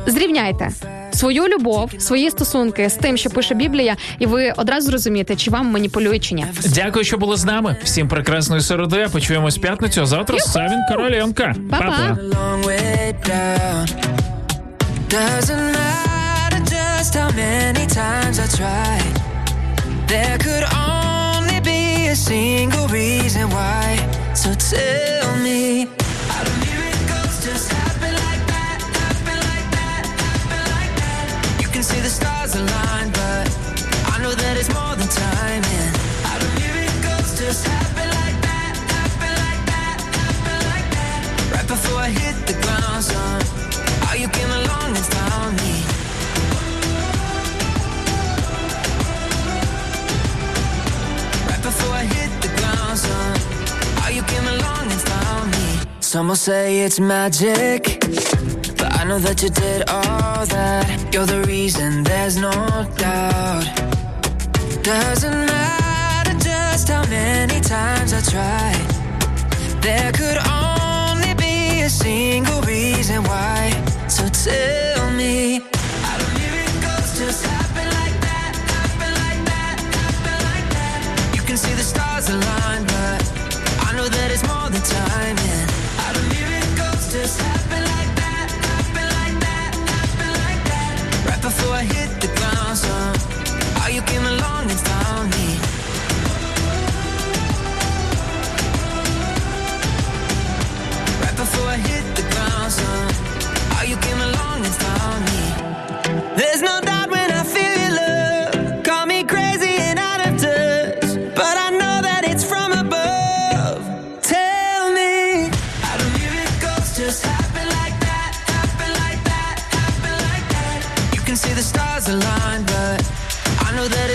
S2: Зрівняйте свою любов, свої стосунки з тим, що пише Біблія, і ви одразу зрозумієте, чи вам маніпулюють чи ні.
S1: Дякую, що були з нами. Всім прекрасної середи. Почуємось п'ятницю. А завтра Савін Короленко.
S2: Па-па.
S14: Doesn't matter just how many times I tried. There could only be a single reason why. So tell me. How do miracles just happen like that? Happen like that? Happen like that? You can see the stars align, but I know that it's more than timing. How do miracles just happen like that? Happen like that? Happen like that? Right before I hit the ground, son. How you came along and found me. Before I hit the ground, son. How you came along and found me. Some will say it's magic, but I know that you did all that. You're the reason, there's no doubt. Doesn't matter just how many times I tried. There could only be a single reason why. So tell me.
S16: as
S14: a line